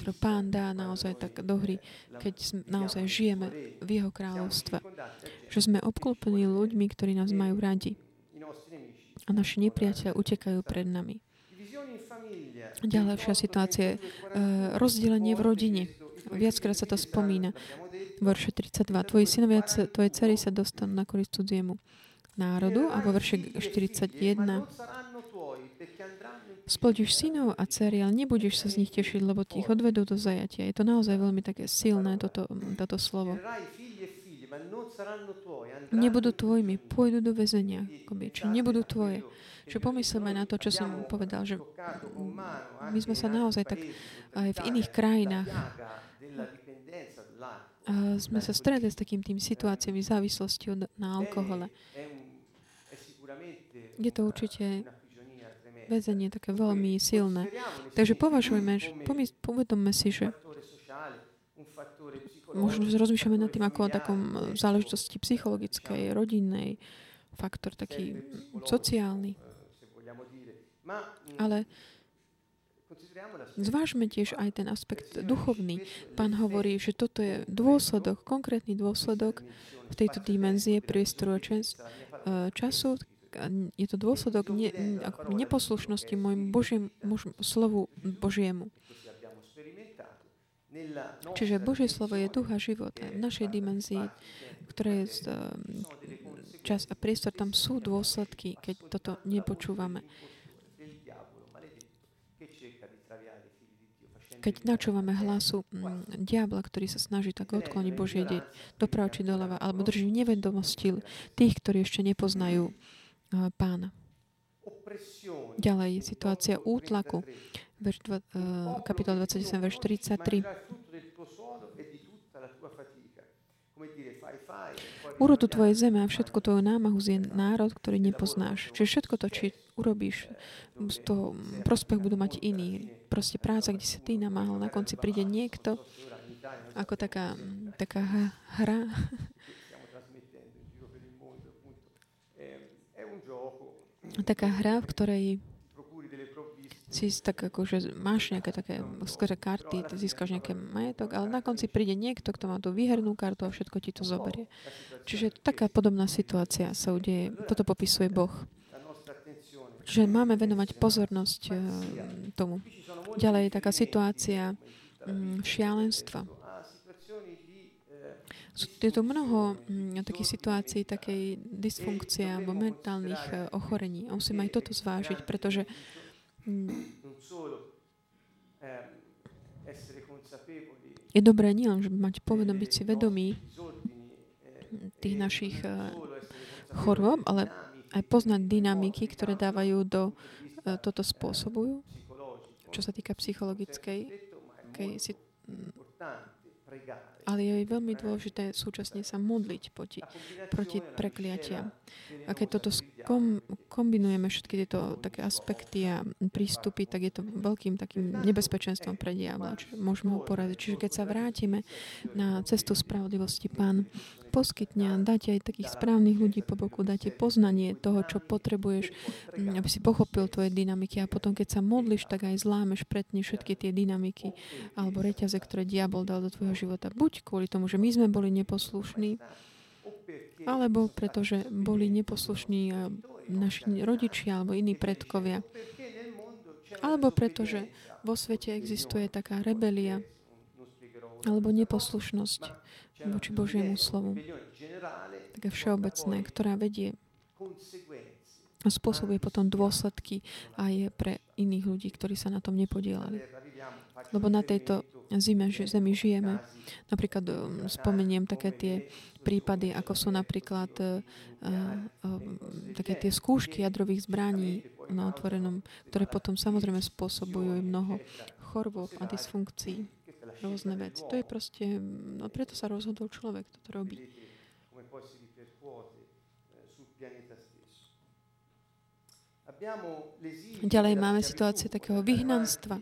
ktorú Pán dá naozaj tak do hry, keď naozaj žijeme v Jeho kráľovstve. Že sme obklopení ľuďmi, ktorí nás majú radi. A naši nepriateľe utekajú pred nami. Ďalšia situácia je rozdelenie v rodine. Viackrát sa to spomína. Verše 32. Tvoji synovia, tvoje cery sa dostanú na korist cudziemu národu a vo verše 41 Splodíš synov a dcery, ale nebudeš sa z nich tešiť, lebo ti ich odvedú do zajatia. Je to naozaj veľmi také silné, toto, toto slovo. Nebudú tvojimi, pôjdu do väzenia. Čiže nebudú tvoje. Čiže pomyslíme na to, čo som povedal, že my sme sa naozaj tak aj v iných krajinách a sme sa stretli s takým tým situáciami závislosti na alkohole. Je to určite väzenie také veľmi silné. Takže považujeme, že povedomme si, že možno rozmýšľame nad tým ako o takom záležitosti psychologickej, rodinnej, faktor taký sociálny. Ale Zvážme tiež aj ten aspekt duchovný. Pán hovorí, že toto je dôsledok, konkrétny dôsledok v tejto dimenzie priestoru a času, je to dôsledok ne, ako neposlušnosti môjmu Božiem, Bož, slovu Božiemu. Čiže Božie slovo je duch a život. A v našej dimenzii, ktoré je čas a priestor, tam sú dôsledky, keď toto nepočúvame. Keď načúvame hlasu diabla, ktorý sa snaží tak odkloniť Božie deť doprava či doľava, alebo drží nevedomosti tých, ktorí ešte nepoznajú pána. Ďalej, situácia útlaku. Verš 2, uh, kapitol 27, verš 33. Urodu tvojej zeme a všetko tvoju námahu je národ, ktorý nepoznáš. Čiže všetko to, či urobíš, z toho prospech budú mať iní. Proste práca, kde si ty namáhal, na konci príde niekto, ako taká, taká hra, taká hra, v ktorej si tak akože máš nejaké také skore karty, ty získaš nejaké majetok, ale na konci príde niekto, kto má tú výhernú kartu a všetko ti to zoberie. Čiže taká podobná situácia sa udeje. Toto popisuje Boh. Čiže máme venovať pozornosť eh, tomu. Ďalej je taká situácia mm, šialenstva je tu mnoho mm, takých situácií, takej dysfunkcie alebo mentálnych eh, ochorení. A musíme aj toto zvážiť, pretože mm, je dobré nielen mať povedom, byť si vedomý tých našich eh, chorôb, ale aj poznať dynamiky, ktoré dávajú do, uh, toto spôsobujú, čo sa týka psychologickej si, ale je veľmi dôležité súčasne sa modliť proti, proti prekliatiam. A keď toto skom, kombinujeme všetky tieto také aspekty a prístupy, tak je to veľkým takým nebezpečenstvom pre diabla. Čiže môžeme ho poraziť. Čiže keď sa vrátime na cestu spravodlivosti, pán poskytne a dáte aj takých správnych ľudí po boku, dáte poznanie toho, čo potrebuješ, mm, aby si pochopil tvoje dynamiky a potom, keď sa modliš, tak aj zlámeš, pretne všetky tie dynamiky alebo reťaze, ktoré diabol dal do tvojho života. Buď kvôli tomu, že my sme boli neposlušní, alebo pretože boli neposlušní naši rodičia alebo iní predkovia. Alebo pretože vo svete existuje taká rebelia alebo neposlušnosť voči Božiemu slovu. Také všeobecné, ktorá vedie a spôsobuje potom dôsledky aj pre iných ľudí, ktorí sa na tom nepodielali. Lebo na tejto zime, zemi žijeme. Napríklad um, spomeniem také tie prípady, ako sú napríklad uh, uh, také tie skúšky jadrových zbraní na otvorenom, ktoré potom samozrejme spôsobujú mnoho chorôb a dysfunkcií rôzne veci. To je proste, no preto sa rozhodol človek toto robí. Ďalej máme situáciu takého vyhnanstva.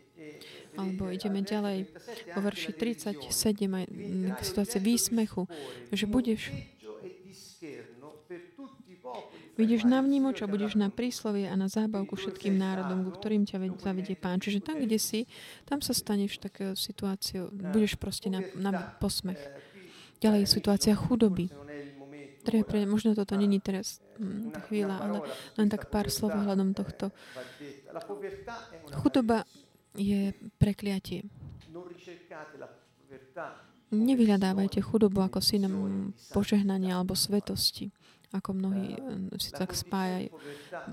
Alebo ideme ďalej vo verši 37, aj situácia výsmechu, že budeš Vidíš na vnímoč a budeš na príslovie a na zábavku všetkým národom, ku ktorým ťa zavedie pán. Čiže tam, kde si, tam sa staneš takou situáciu, budeš proste na, na posmech. Ďalej je situácia chudoby. Pre, možno toto není teraz hm, chvíľa, ale len tak pár slov ohľadom tohto. Chudoba je prekliatie. Nevyhľadávajte chudobu ako synom požehnania alebo svetosti ako mnohí eh, si tak spájajú.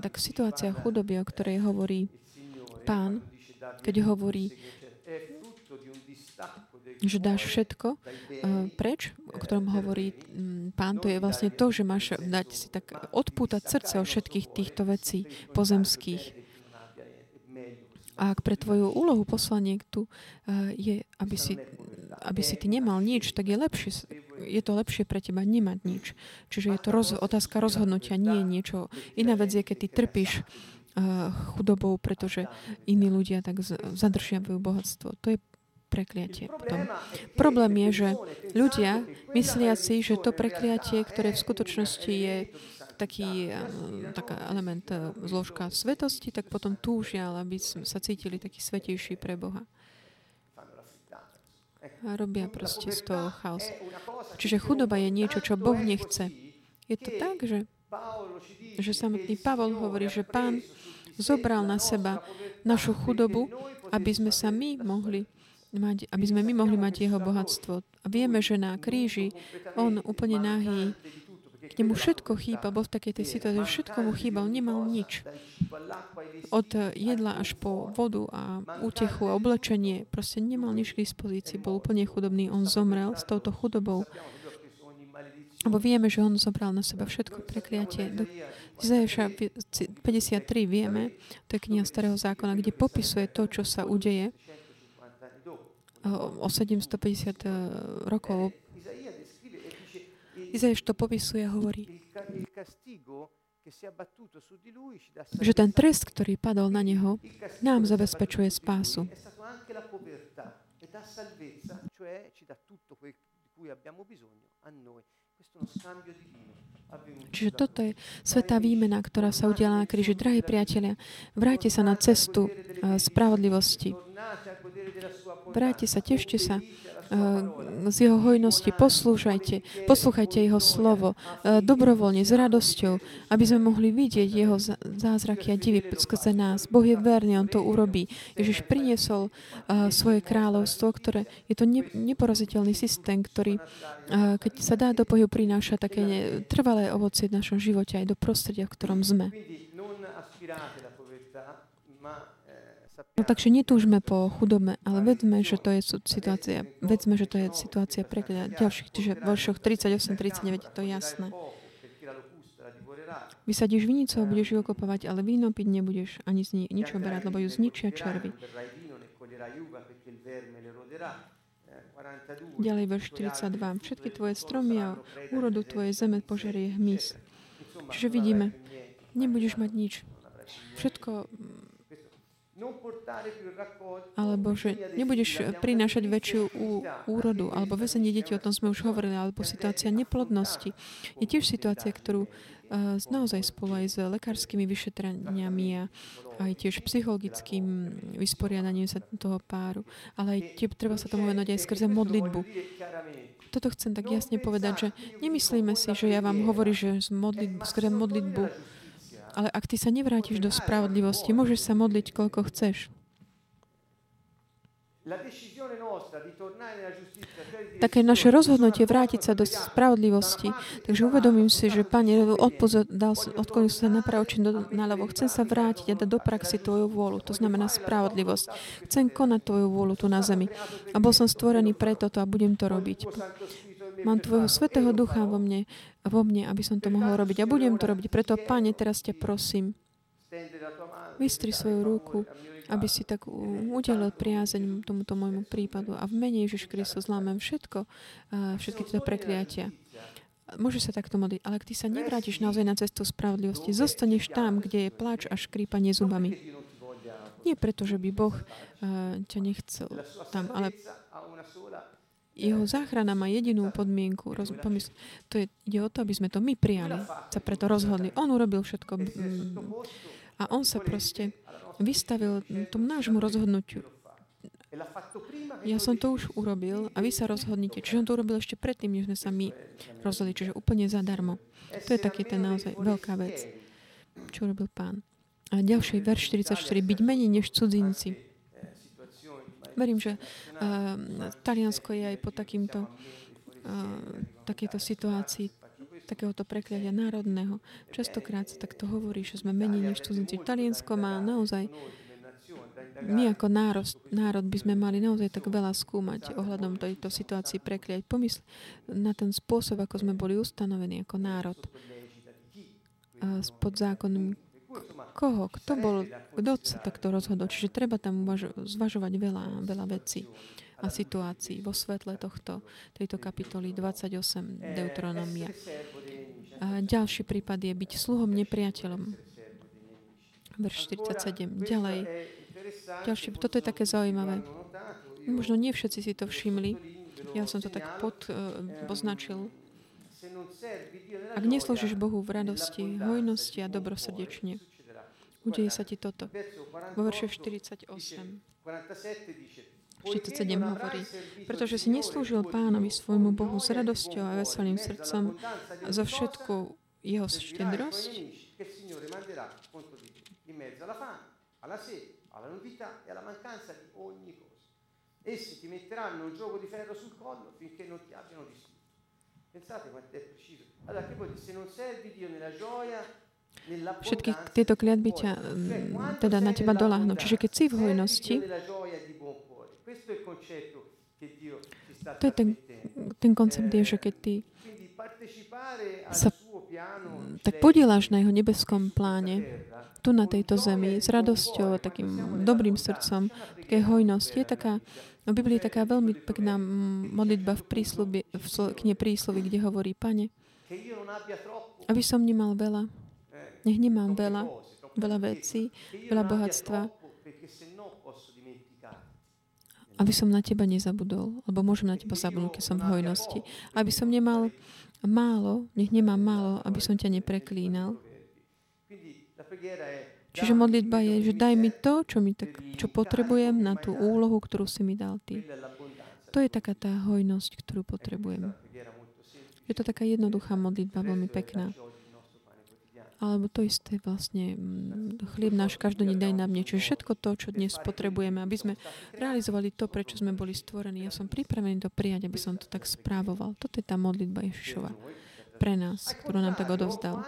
Tak situácia chudoby, o ktorej hovorí pán, keď hovorí, že dáš všetko uh, preč, o ktorom hovorí um, pán, to je vlastne to, že máš dať si tak odpútať srdce od všetkých týchto vecí pozemských a ak pre tvoju úlohu poslanie tu uh, je, aby si, aby si ty nemal nič, tak je lepšie, je to lepšie pre teba nemať nič. Čiže je to roz, otázka rozhodnutia, nie niečo. Iná vec je, keď ty trpíš uh, chudobou, pretože iní ľudia tak zadržiavajú bohatstvo. To je prekliatie. Potom. Problém je, že ľudia myslia si, že to prekliatie, ktoré v skutočnosti je taký taká element zložka svetosti, tak potom túžia, aby sa cítili taký svetejší pre Boha. A robia proste z toho chaos. Čiže chudoba je niečo, čo Boh nechce. Je to tak, že, že samotný Pavol hovorí, že Pán zobral na seba našu chudobu, aby sme sa my mohli mať, aby sme my mohli mať jeho bohatstvo. A vieme, že na kríži on úplne nahý k nemu všetko chýba, bol v takej tej situácii, všetko mu chýba, on nemal nič. Od jedla až po vodu a útechu a oblečenie, proste nemal nič k dispozícii, bol úplne chudobný, on zomrel s touto chudobou. Lebo vieme, že on zobral na seba všetko prekliatie. Do Izajaša 53 vieme, to je kniha Starého zákona, kde popisuje to, čo sa udeje o 750 eh, rokov Izaiáš to popisuje a hovorí, že ten trest, ktorý padol na neho, nám zabezpečuje spásu. Čiže toto je svetá výmena, ktorá sa udiala na kríži. Drahí priatelia, vráte sa na cestu spravodlivosti. Vráte sa, tešte sa z jeho hojnosti. Poslúchajte, poslúchajte jeho slovo eh, dobrovoľne, s radosťou, aby sme mohli vidieť jeho zázraky a divy skrze nás. Boh je verný, on to urobí. Ježiš priniesol uh, svoje kráľovstvo, ktoré je to ne, neporaziteľný systém, ktorý, keď sa dá do pohybu, prináša také trvalé ovocie v našom živote aj do prostredia, v ktorom sme. No takže netúžme po chudobe, ale vedme, že to je situácia, vedzme, že to je situácia pre ďalších, čiže vo 38, 39 to je jasné. Vysadíš vinicu a budeš ju okopovať, ale víno piť nebudeš ani z ni- nič oberať, lebo ju zničia červy. Ďalej verš 42. Všetky tvoje stromy a úrodu tvojej zeme požerie hmyz. Čiže vidíme, nebudeš mať nič. Všetko alebo že nebudeš prinášať väčšiu úrodu, alebo väzenie detí, o tom sme už hovorili, alebo situácia neplodnosti. Je tiež situácia, ktorú uh, naozaj spolu aj s lekárskymi vyšetraniami a aj tiež psychologickým vysporiadaním sa toho páru. Ale aj tie, treba sa tomu venovať aj skrze modlitbu. Toto chcem tak jasne povedať, že nemyslíme si, že ja vám hovorím, že modlitbu, skrze modlitbu ale ak ty sa nevrátiš do spravodlivosti, môžeš sa modliť, koľko chceš. Také naše rozhodnutie vrátiť sa do spravodlivosti. Takže uvedomím si, že Pane, odklonil sa napravo či naľavo. Chcem sa vrátiť a dať do praxi Tvoju vôľu. To znamená spravodlivosť. Chcem konať Tvoju vôľu tu na zemi. A bol som stvorený pre toto a budem to robiť. Mám Tvojho Svetého Ducha vo mne, vo mne, aby som to mohol robiť. A budem to robiť. Preto, Pane, teraz ťa prosím, vystri svoju ruku, aby si tak udelil priazeň tomuto môjmu prípadu. A v mene Ježiš Kristus zlámem všetko, všetky tieto prekliatia. Môže sa takto modliť, ale ak ty sa nevrátiš naozaj na cestu spravodlivosti, zostaneš tam, kde je pláč a škrípanie zubami. Nie preto, že by Boh uh, ťa nechcel tam, ale jeho záchrana má jedinú podmienku. Roz, pomysl, to je, ide o to, aby sme to my prijali. Sa preto rozhodli. On urobil všetko. A on sa proste vystavil tomu nášmu rozhodnutiu. Ja som to už urobil a vy sa rozhodnite. Čiže on to urobil ešte predtým, než sme sa my rozhodli. Čiže úplne zadarmo. To je taký ten naozaj veľká vec, čo urobil pán. A ďalší verš 44. Byť menej než cudzinci Verím, že uh, Taliansko je aj po takýmto, uh, takéto situácii takéhoto prekliatia národného. Častokrát sa takto hovorí, že sme menej než cudzinci. Taliansko má naozaj my ako národ, národ by sme mali naozaj tak veľa skúmať ohľadom tejto situácii prekliať. Pomysl na ten spôsob, ako sme boli ustanovení ako národ pod zákonom koho? Kto bol? Kto sa takto rozhodol? Čiže treba tam zvažovať veľa, veľa vecí a situácií vo svetle tohto, tejto kapitoly 28 Deuteronomia. A ďalší prípad je byť sluhom nepriateľom. Verš 47. Ďalej. Ďalší, toto je také zaujímavé. Možno nie všetci si to všimli. Ja som to tak pod, uh, označil ak neslúžiš Bohu v radosti, hojnosti a dobrosrdečne, udeje sa ti toto. Vo verše 48. 47 hovorí, pretože si neslúžil pánovi svojmu Bohu s radosťou a veselým srdcom za všetku jeho štedrosť. Essi ti metteranno un gioco di ferro sul collo finché non ti abbiano distrutto. Pensate quanto è preciso. Allora, che poi se non servi Dio nella gioia, Všetky tieto kliatby ťa teda na teba doláhnu. Čiže keď si v hojnosti, to je ten, ten koncept, je, že keď ty sa tak podieláš na jeho nebeskom pláne, tu na tejto zemi, s radosťou, takým dobrým srdcom, také hojnosti, je taká No v Biblii je taká veľmi pekná modlitba v, príslubi, v knihe príslovy, kde hovorí, Pane, aby som nemal veľa, nech nemám veľa, veľa vecí, veľa bohatstva, aby som na teba nezabudol, lebo môžem na teba zabudnúť, keď som v hojnosti. Aby som nemal málo, nech nemám málo, aby som ťa nepreklínal. Čiže modlitba je, že daj mi to, čo, mi tak, čo potrebujem na tú úlohu, ktorú si mi dal ty. To je taká tá hojnosť, ktorú potrebujem. Je to taká jednoduchá modlitba, veľmi pekná. Alebo to isté vlastne, mm, chlieb náš každodenný daj nám niečo. Všetko to, čo dnes potrebujeme, aby sme realizovali to, prečo sme boli stvorení. Ja som pripravený to prijať, aby som to tak správoval. Toto je tá modlitba Ježišova pre nás, ktorú nám tak odovzdal.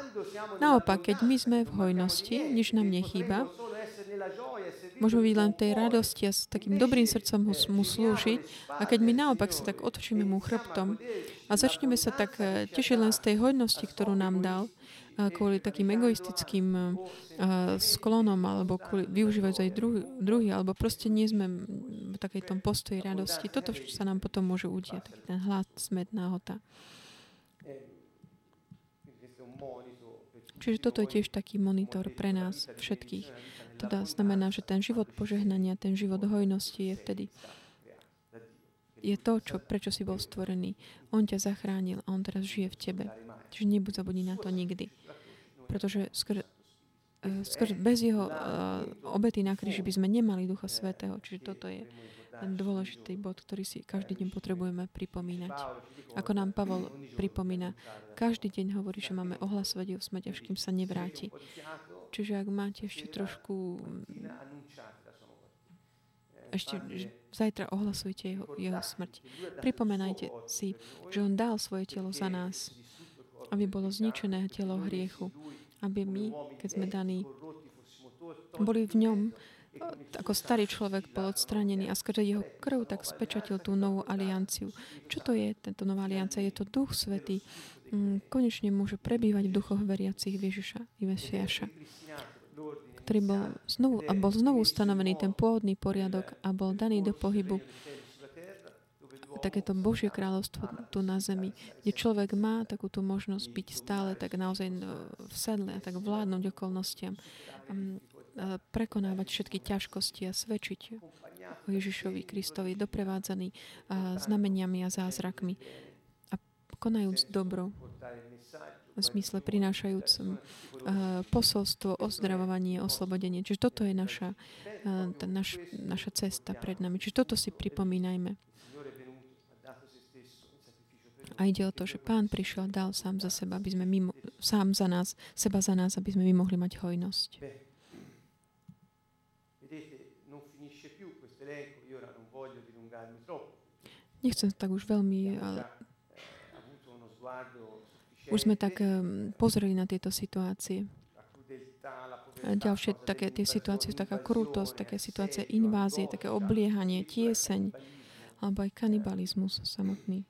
Naopak, keď my sme v hojnosti, nič nám nechýba, Môžeme byť len tej radosti a s takým dobrým srdcom mu, slúžiť. A keď my naopak sa tak otočíme mu chrbtom a začneme sa tak eh, tešiť len z tej hojnosti, ktorú nám dal, kvôli takým egoistickým uh, sklonom alebo kvôli, využívať aj druhý, druhý, alebo proste nie sme v takej tom postoji radosti. Toto sa nám potom môže udiať, taký ten hlad, smet, náhota. Čiže toto je tiež taký monitor pre nás všetkých. Teda znamená, že ten život požehnania, ten život hojnosti je vtedy je to, čo, prečo si bol stvorený. On ťa zachránil a on teraz žije v tebe. Čiže nebuď zabudni na to nikdy. Pretože skôr, uh, skôr bez jeho uh, obety na kríži by sme nemali Ducha Svetého. Čiže toto je dôležitý bod, ktorý si každý deň potrebujeme pripomínať. Ako nám Pavol pripomína, každý deň hovorí, že máme ohlasovať jeho smrť, až kým sa nevráti. Čiže ak máte ešte trošku ešte zajtra ohlasujte jeho, jeho smrť. Pripomenajte si, že on dal svoje telo za nás aby bolo zničené telo hriechu, aby my, keď sme daní, boli v ňom, ako starý človek bol odstranený a skrze jeho krv tak spečatil tú novú alianciu. Čo to je, tento nová aliancia? Je to Duch Svetý. Mm, konečne môže prebývať v duchoch veriacich Ježiša i Mesiaša ktorý bol znovu, a bol znovu ustanovený ten pôvodný poriadok a bol daný do pohybu takéto Božie kráľovstvo tu na zemi, kde človek má takúto možnosť byť stále tak naozaj v sedle a tak vládnuť okolnostiam, a prekonávať všetky ťažkosti a svedčiť o Ježišovi Kristovi, doprevádzaný znameniami a zázrakmi a konajúc dobro, v smysle prinášajúc posolstvo, ozdravovanie, oslobodenie. Čiže toto je naša, naš, naša cesta pred nami. Čiže toto si pripomínajme. A ide o to, že Pán prišiel, dal sám za seba, aby sme mimo, sám za nás, seba za nás, aby sme my mohli mať hojnosť. Nechcem tak už veľmi, ale už sme tak pozreli na tieto situácie. Ďalšie také tie situácie, taká krutosť, také situácie invázie, také obliehanie, tieseň, alebo aj kanibalizmus samotný.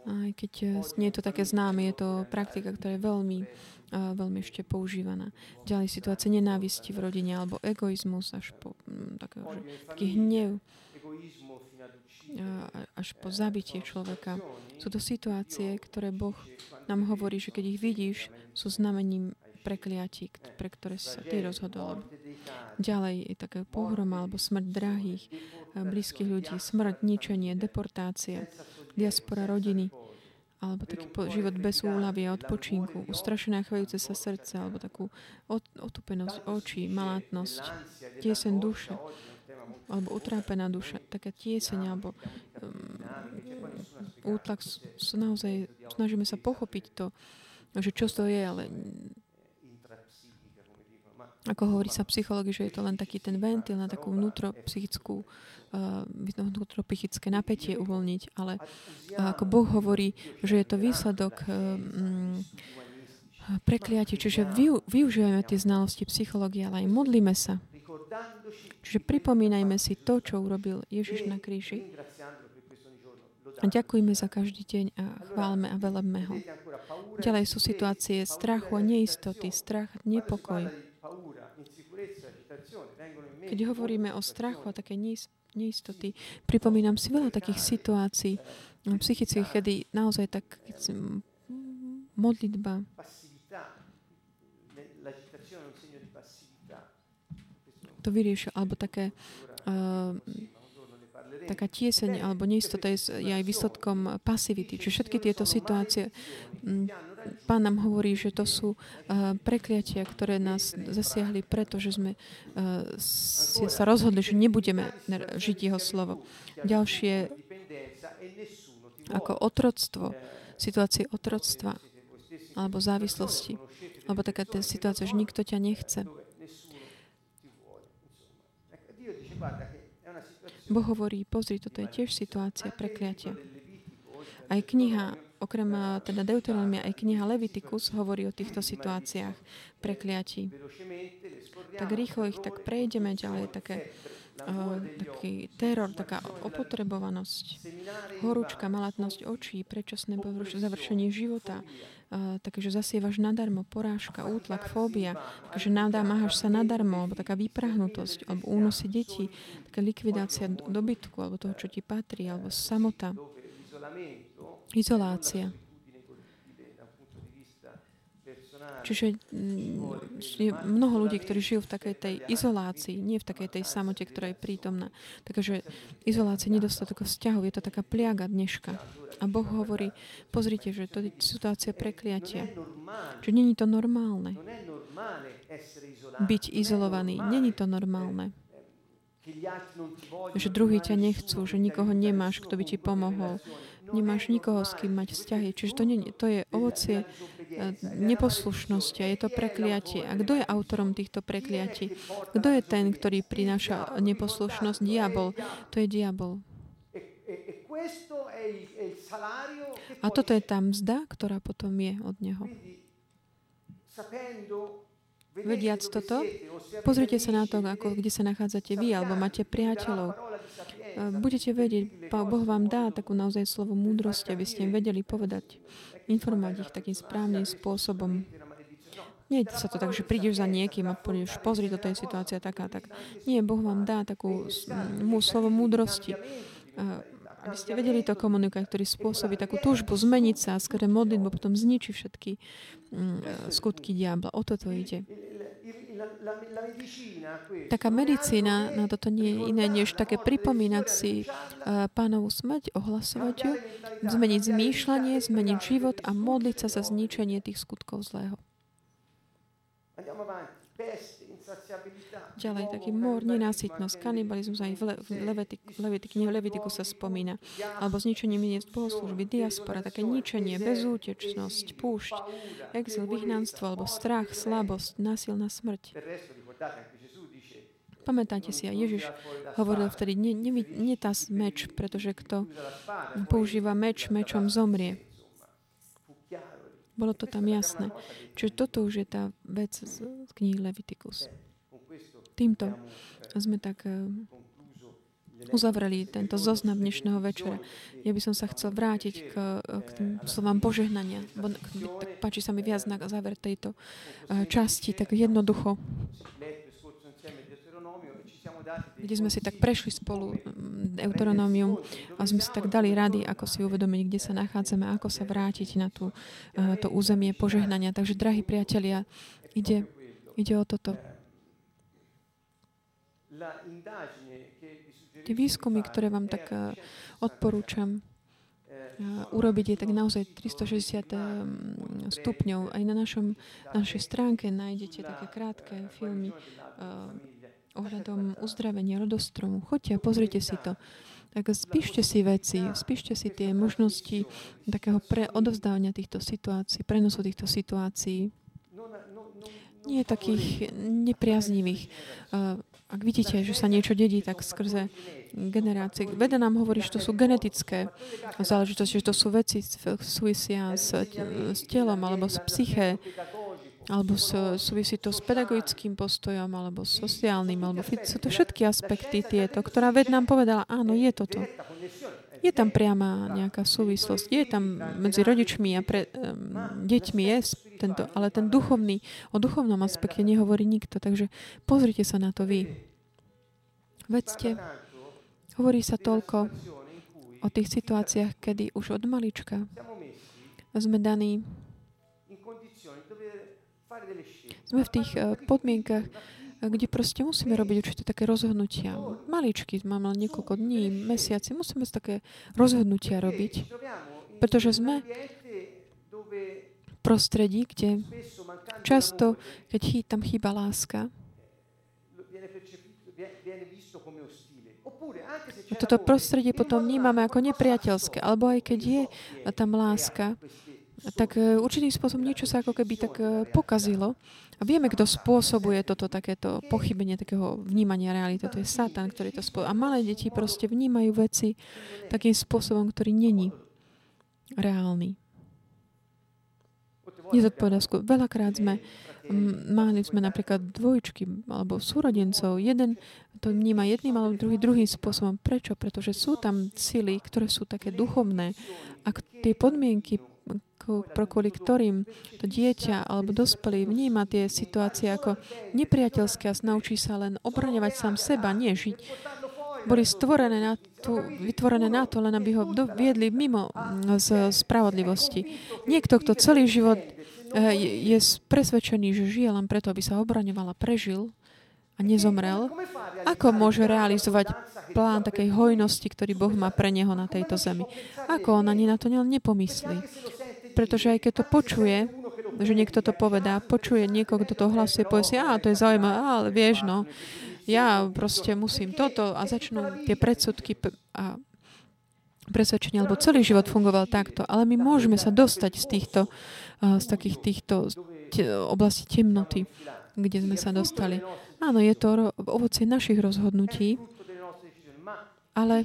Aj keď eh, nie je to také známe, je to praktika, ktorá je veľmi, uh, veľmi ešte používaná. Ďalej situácia nenávisti v rodine alebo egoizmus až po um, takého, že, taký hnev až po zabitie človeka. Sú to situácie, ktoré Boh nám hovorí, že keď ich vidíš, sú znamením prekliatí, pre ktoré sa ty rozhodol. Ďalej je také pohroma alebo smrť drahých, eh, blízkych ľudí, smrť, ničenie, deportácia diaspora rodiny, alebo taký život bez úľavy a odpočinku, ustrašené a chvejúce sa srdce, alebo takú ot, otupenosť očí, malátnosť, tiesen duše, alebo utrápená duša, taká tieseň, alebo um, útlak, sú naozaj, snažíme sa pochopiť to, že čo to je, ale ako hovorí sa psychológi, že je to len taký ten ventil na takú vnútropsychickú uh, vnútropsychické napätie uvoľniť, ale uh, ako Boh hovorí, že je to výsledok um, prekliati, čiže vyu, využívajme tie znalosti psychológie, ale aj modlíme sa. Čiže pripomínajme si to, čo urobil Ježiš na kríži a ďakujme za každý deň a chválme a velebme ho. Ďalej sú situácie strachu a neistoty, strach, nepokoj. Keď hovoríme o strachu a také neistoty, pripomínam si veľa takých situácií no, psychických, kedy naozaj tak modlitba to vyriešil, alebo také uh, taká tieseň alebo neistota je, je aj výsledkom pasivity. Čiže všetky tieto situácie, pán nám hovorí, že to sú uh, prekliatia, ktoré nás zasiahli, pretože sme uh, sa rozhodli, že nebudeme žiť jeho slovo. Ďalšie ako otroctvo, situácie otroctva alebo závislosti, alebo taká tá situácia, že nikto ťa nechce. Boh hovorí, pozri, toto je tiež situácia prekliatia. Aj kniha okrem eh, teda Deuteronomia aj kniha Leviticus hovorí o týchto situáciách prekliatí. Tak rýchlo ich tak prejdeme ďalej, také uh, taký teror, taká opotrebovanosť, horúčka, malatnosť očí, predčasné završenie života, uh, také, že zasievaš nadarmo, porážka, útlak, fóbia, takže nadámaš sa nadarmo, alebo taká vyprahnutosť, alebo únosy detí, taká likvidácia dobytku, alebo toho, čo ti patrí, alebo samota, izolácia. Čiže mm, je mnoho ľudí, ktorí žijú v takej tej izolácii, nie v takej tej samote, ktorá je prítomná. Takže izolácia, nedostatok vzťahov, je to taká pliaga dneška. A Boh hovorí, pozrite, že to je situácia prekliatia. Že není to normálne. Byť izolovaný, není to normálne že druhí ťa nechcú, že nikoho nemáš, kto by ti pomohol, nemáš nikoho, s kým mať vzťahy. Čiže to, nie, to je ovocie eh, neposlušnosti a je to prekliatie. A kto je autorom týchto prekliatí? Kto je ten, ktorý prináša neposlušnosť? Diabol. To je diabol. A toto je tá mzda, ktorá potom je od neho. Vediac toto, pozrite sa na to, ako, kde sa nachádzate vy, alebo máte priateľov. Budete vedieť, Boh vám dá takú naozaj slovo múdrosti, aby ste im vedeli povedať, informovať ich takým správnym spôsobom. Nie je sa to tak, že prídeš za niekým a povieš, pozri, toto je situácia taká, tak. Nie, Boh vám dá takú mú slovo múdrosti, aby ste vedeli to komunikovať, ktorý spôsobí takú túžbu zmeniť sa, skôr modlitbu potom zničí všetky mm, skutky diabla. O toto ide. Taká medicína na toto nie je iné, než také pripomínať si uh, pánovú smrť, ohlasovať ju, zmeniť zmýšľanie, zmeniť život a modliť sa za zničenie tých skutkov zlého. Ďalej, taký mor, nenásytnosť, kanibalizmus aj v, Le- v Levitik, Levitik, v Levitiku sa spomína. Alebo zničenie miest bohoslúžby, diaspora, také ničenie, bezútečnosť, púšť, exil, vyhnanstvo alebo strach, slabosť, násilná smrť. Pamätáte si, a Ježiš hovoril vtedy, nie, nie, nie tá meč, pretože kto používa meč, mečom zomrie. Bolo to tam jasné. Čiže toto už je tá vec z knihy Leviticus. Týmto sme tak eh, uzavreli tento zoznam dnešného večera. Ja by som sa chcel vrátiť k, k tým slovám požehnania. Bo, tak páči sa mi viac na záver tejto eh, časti, tak jednoducho kde sme si tak prešli spolu mm, Deuteronomium a sme si tak dali rady, ako si uvedomiť, kde sa nachádzame, ako sa vrátiť na tú, eh, to územie požehnania. Takže, drahí priatelia, ide, ide o toto. Tie výskumy, ktoré vám tak eh, odporúčam, eh, urobiť je tak naozaj 360 stupňov. Aj na našom, našej stránke nájdete také krátke filmy ohľadom uzdravenia rodostromu. Choďte a pozrite si to. Tak spíšte si veci, spíšte si tie možnosti takého pre odovzdávania týchto situácií, prenosu týchto situácií. Nie takých nepriaznivých. Ak vidíte, že sa niečo dedí, tak skrze generácie. Veda nám hovorí, že to sú genetické záležitosti, že to sú veci súvisia s, s telom alebo s psyché alebo súvisí to s pedagogickým postojom, alebo sociálnym, alebo sú to všetky aspekty tieto, ktorá ved nám povedala, áno, je toto. Je tam priama nejaká súvislosť, je tam medzi rodičmi a pre, um, deťmi je tento, ale ten duchovný, o duchovnom aspekte nehovorí nikto, takže pozrite sa na to vy. Vedzte, hovorí sa toľko o tých situáciách, kedy už od malička sme daní sme v tých eh, podmienkach, kde proste musíme robiť určite také rozhodnutia. Maličky, máme len niekoľko dní, mesiaci, musíme také rozhodnutia robiť, pretože sme prostredí, kde často, keď tam chýba láska, toto prostredie potom vnímame ako nepriateľské, alebo aj keď je tam láska, tak e, určitým spôsobom niečo sa ako keby tak e, pokazilo. A vieme, kto spôsobuje toto takéto pochybenie takého vnímania reality. To je Satan, ktorý to spôsobuje. A malé deti proste vnímajú veci takým spôsobom, ktorý není reálny. nezodpovedá. Veľakrát sme mali sme napríklad dvojčky alebo súrodencov. Jeden to vníma jedným, alebo druhý druhým spôsobom. Prečo? Pretože sú tam sily, ktoré sú také duchovné. A tie podmienky, kvôli ktorým to dieťa alebo dospelý vníma tie situácie ako nepriateľské a naučí sa len obraňovať sám seba, nie žiť. Boli stvorené na tú, vytvorené na to, len aby ho viedli mimo z spravodlivosti. Niekto, kto celý život eh, je presvedčený, že žije len preto, aby sa obraňoval a prežil a nezomrel, ako môže realizovať plán takej hojnosti, ktorý Boh má pre neho na tejto zemi? Ako on ani na to nepomyslí? Pretože aj keď to počuje, že niekto to povedá, počuje niekoho, kto to hlasuje, povie si, a to je zaujímavé, ale vieš, no, ja proste musím toto a začnú tie predsudky a presvedčenia, alebo celý život fungoval takto. Ale my môžeme sa dostať z týchto, z takých týchto oblastí temnoty, kde sme sa dostali. Áno, je to ovocie našich rozhodnutí, ale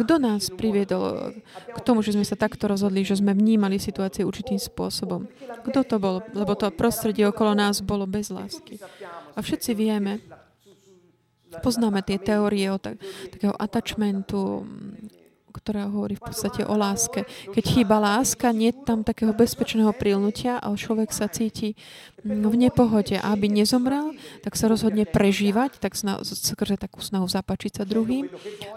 kto nás priviedol k tomu, že sme sa takto rozhodli, že sme vnímali situácie určitým spôsobom? Kto to bol? Lebo to prostredie okolo nás bolo bez lásky. A všetci vieme, poznáme tie teórie o tak, takého attachmentu, ktorá hovorí v podstate o láske. Keď chýba láska, nie je tam takého bezpečného prilnutia, ale človek sa cíti mm, v nepohode. A aby nezomrel, tak sa rozhodne prežívať, tak skrze takú snahu zapačiť sa druhým,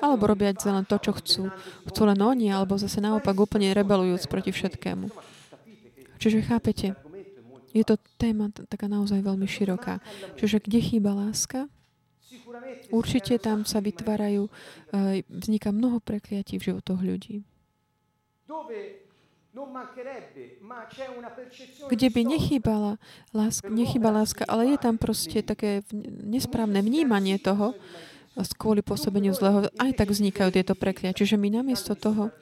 alebo robiať len to, čo chcú. Chcú len oni, alebo zase naopak úplne rebelujúc proti všetkému. Čiže chápete, je to téma taká naozaj veľmi široká. Čiže kde chýba láska, Určite tam sa vytvárajú, eh, vzniká mnoho prekliatí v životoch ľudí. Kde by nechýbala láska, nechýba láska, ale je tam proste také nesprávne vnímanie toho, kvôli pôsobeniu zlého, aj tak vznikajú tieto preklia. Čiže my namiesto toho,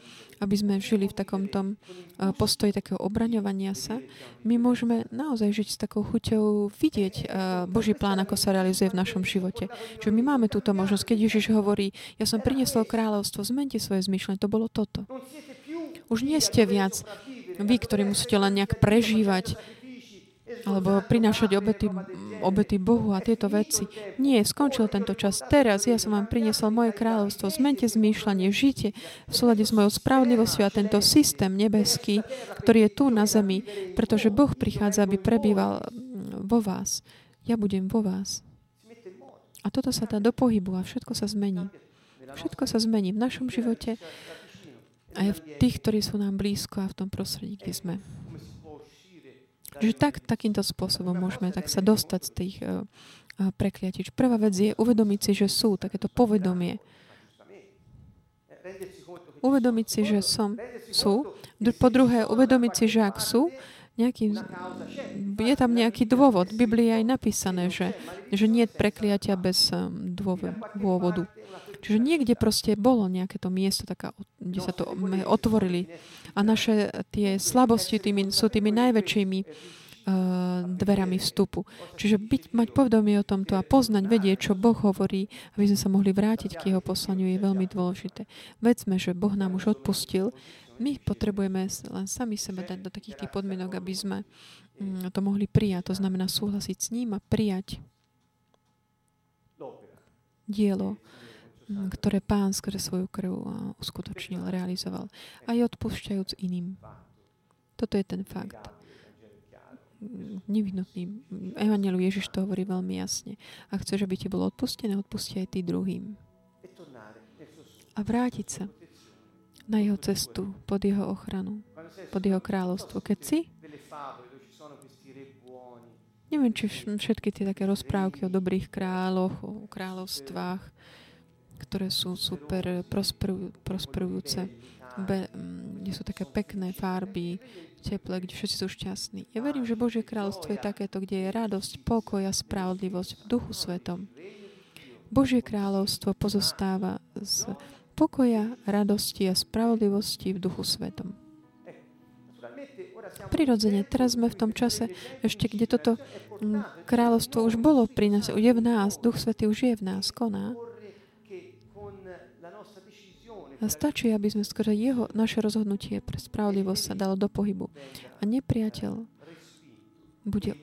aby sme žili v takomto eh, postoji takého obraňovania sa, my môžeme naozaj žiť s takou chuťou vidieť eh, Boží plán, ako sa realizuje v našom živote. Čiže my máme túto možnosť. Keď Ježiš hovorí, ja som priniesol kráľovstvo, zmente svoje zmyšľanie, to bolo toto. Už nie ste viac vy, ktorí musíte len nejak prežívať alebo prinášať obety, obety Bohu a tieto veci. Nie, skončil tento čas. Teraz ja som vám priniesol moje kráľovstvo. Zmente zmýšľanie, žite v súlade s mojou spravodlivosťou a tento systém nebeský, ktorý je tu na zemi, pretože Boh prichádza, aby prebýval vo vás. Ja budem vo vás. A toto sa dá do pohybu a všetko sa zmení. Všetko sa zmení v našom živote aj v tých, ktorí sú nám blízko a v tom prostredí, kde sme. Že tak, takýmto spôsobom môžeme tak sa dostať z tých uh, prekliatí. Prvá vec je uvedomiť si, že sú takéto povedomie. Uvedomiť si, že som, sú. Po druhé, uvedomiť si, že ak sú, nejaký, je tam nejaký dôvod. V Biblii je aj napísané, že, že nie je prekliatia bez dôvodu. Čiže niekde proste bolo nejaké to miesto, taká, kde sa to otvorili. A naše tie slabosti tými, sú tými najväčšími uh, dverami vstupu. Čiže byť, mať povedomie o tomto a poznať, vedieť, čo Boh hovorí, aby sme sa mohli vrátiť k jeho poslaniu, je veľmi dôležité. Vedzme, že Boh nám už odpustil. My potrebujeme len sami sebe dať do takých tých podmienok, aby sme um, to mohli prijať. To znamená súhlasiť s ním a prijať dielo ktoré pán skrze svoju krv uskutočnil, realizoval. Aj odpúšťajúc iným. Toto je ten fakt. Nevyhnutný. Evangeliu Ježiš to hovorí veľmi jasne. A chceš, aby ti bolo odpustené, odpusti aj ty druhým. A vrátiť sa na jeho cestu, pod jeho ochranu, pod jeho kráľovstvo. Keď si Neviem, či všetky tie také rozprávky o dobrých kráľoch, o kráľovstvách, ktoré sú super prosperuj, prosperujúce, be, kde sú také pekné farby, teple, kde všetci sú šťastní. Ja verím, že Božie kráľovstvo je takéto, kde je radosť, pokoj a spravodlivosť v duchu svetom. Božie kráľovstvo pozostáva z pokoja, radosti a spravodlivosti v duchu svetom. Prirodzene, teraz sme v tom čase, ešte kde toto kráľovstvo už bolo pri nás, je v nás, Duch Svetý už je v nás, koná. Stačí, aby sme skôr jeho, naše rozhodnutie pre spravodlivosť sa dalo do pohybu. A nepriateľ bude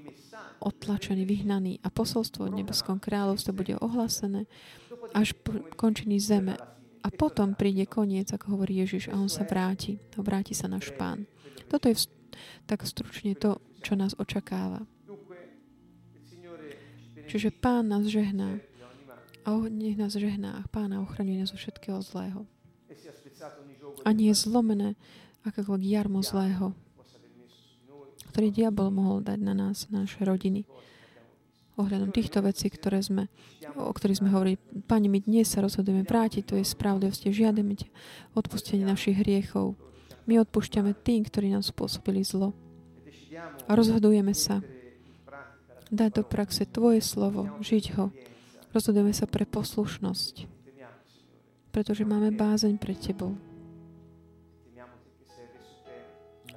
otlačený, vyhnaný a posolstvo v nebeskom kráľovstve bude ohlásené až po končiny zeme. A potom príde koniec, ako hovorí Ježiš, a on sa vráti. A vráti sa náš pán. Toto je tak stručne to, čo nás očakáva. Čiže pán nás žehná. A nech nás žehná a pána ochraňuje nás zo všetkého zlého. A nie je zlomené akékoľvek jarmo zlého, ktorý diabol mohol dať na nás, na naše rodiny. Ohľadom týchto vecí, ktoré sme, o ktorých sme hovorili, Pane, my dnes sa rozhodujeme vrátiť to je spravodlivosti, žiadame ťa odpustenie našich hriechov. My odpúšťame tým, ktorí nám spôsobili zlo. A rozhodujeme sa dať do praxe Tvoje slovo, žiť ho. Rozhodujeme sa pre poslušnosť, pretože máme bázeň pred Tebou.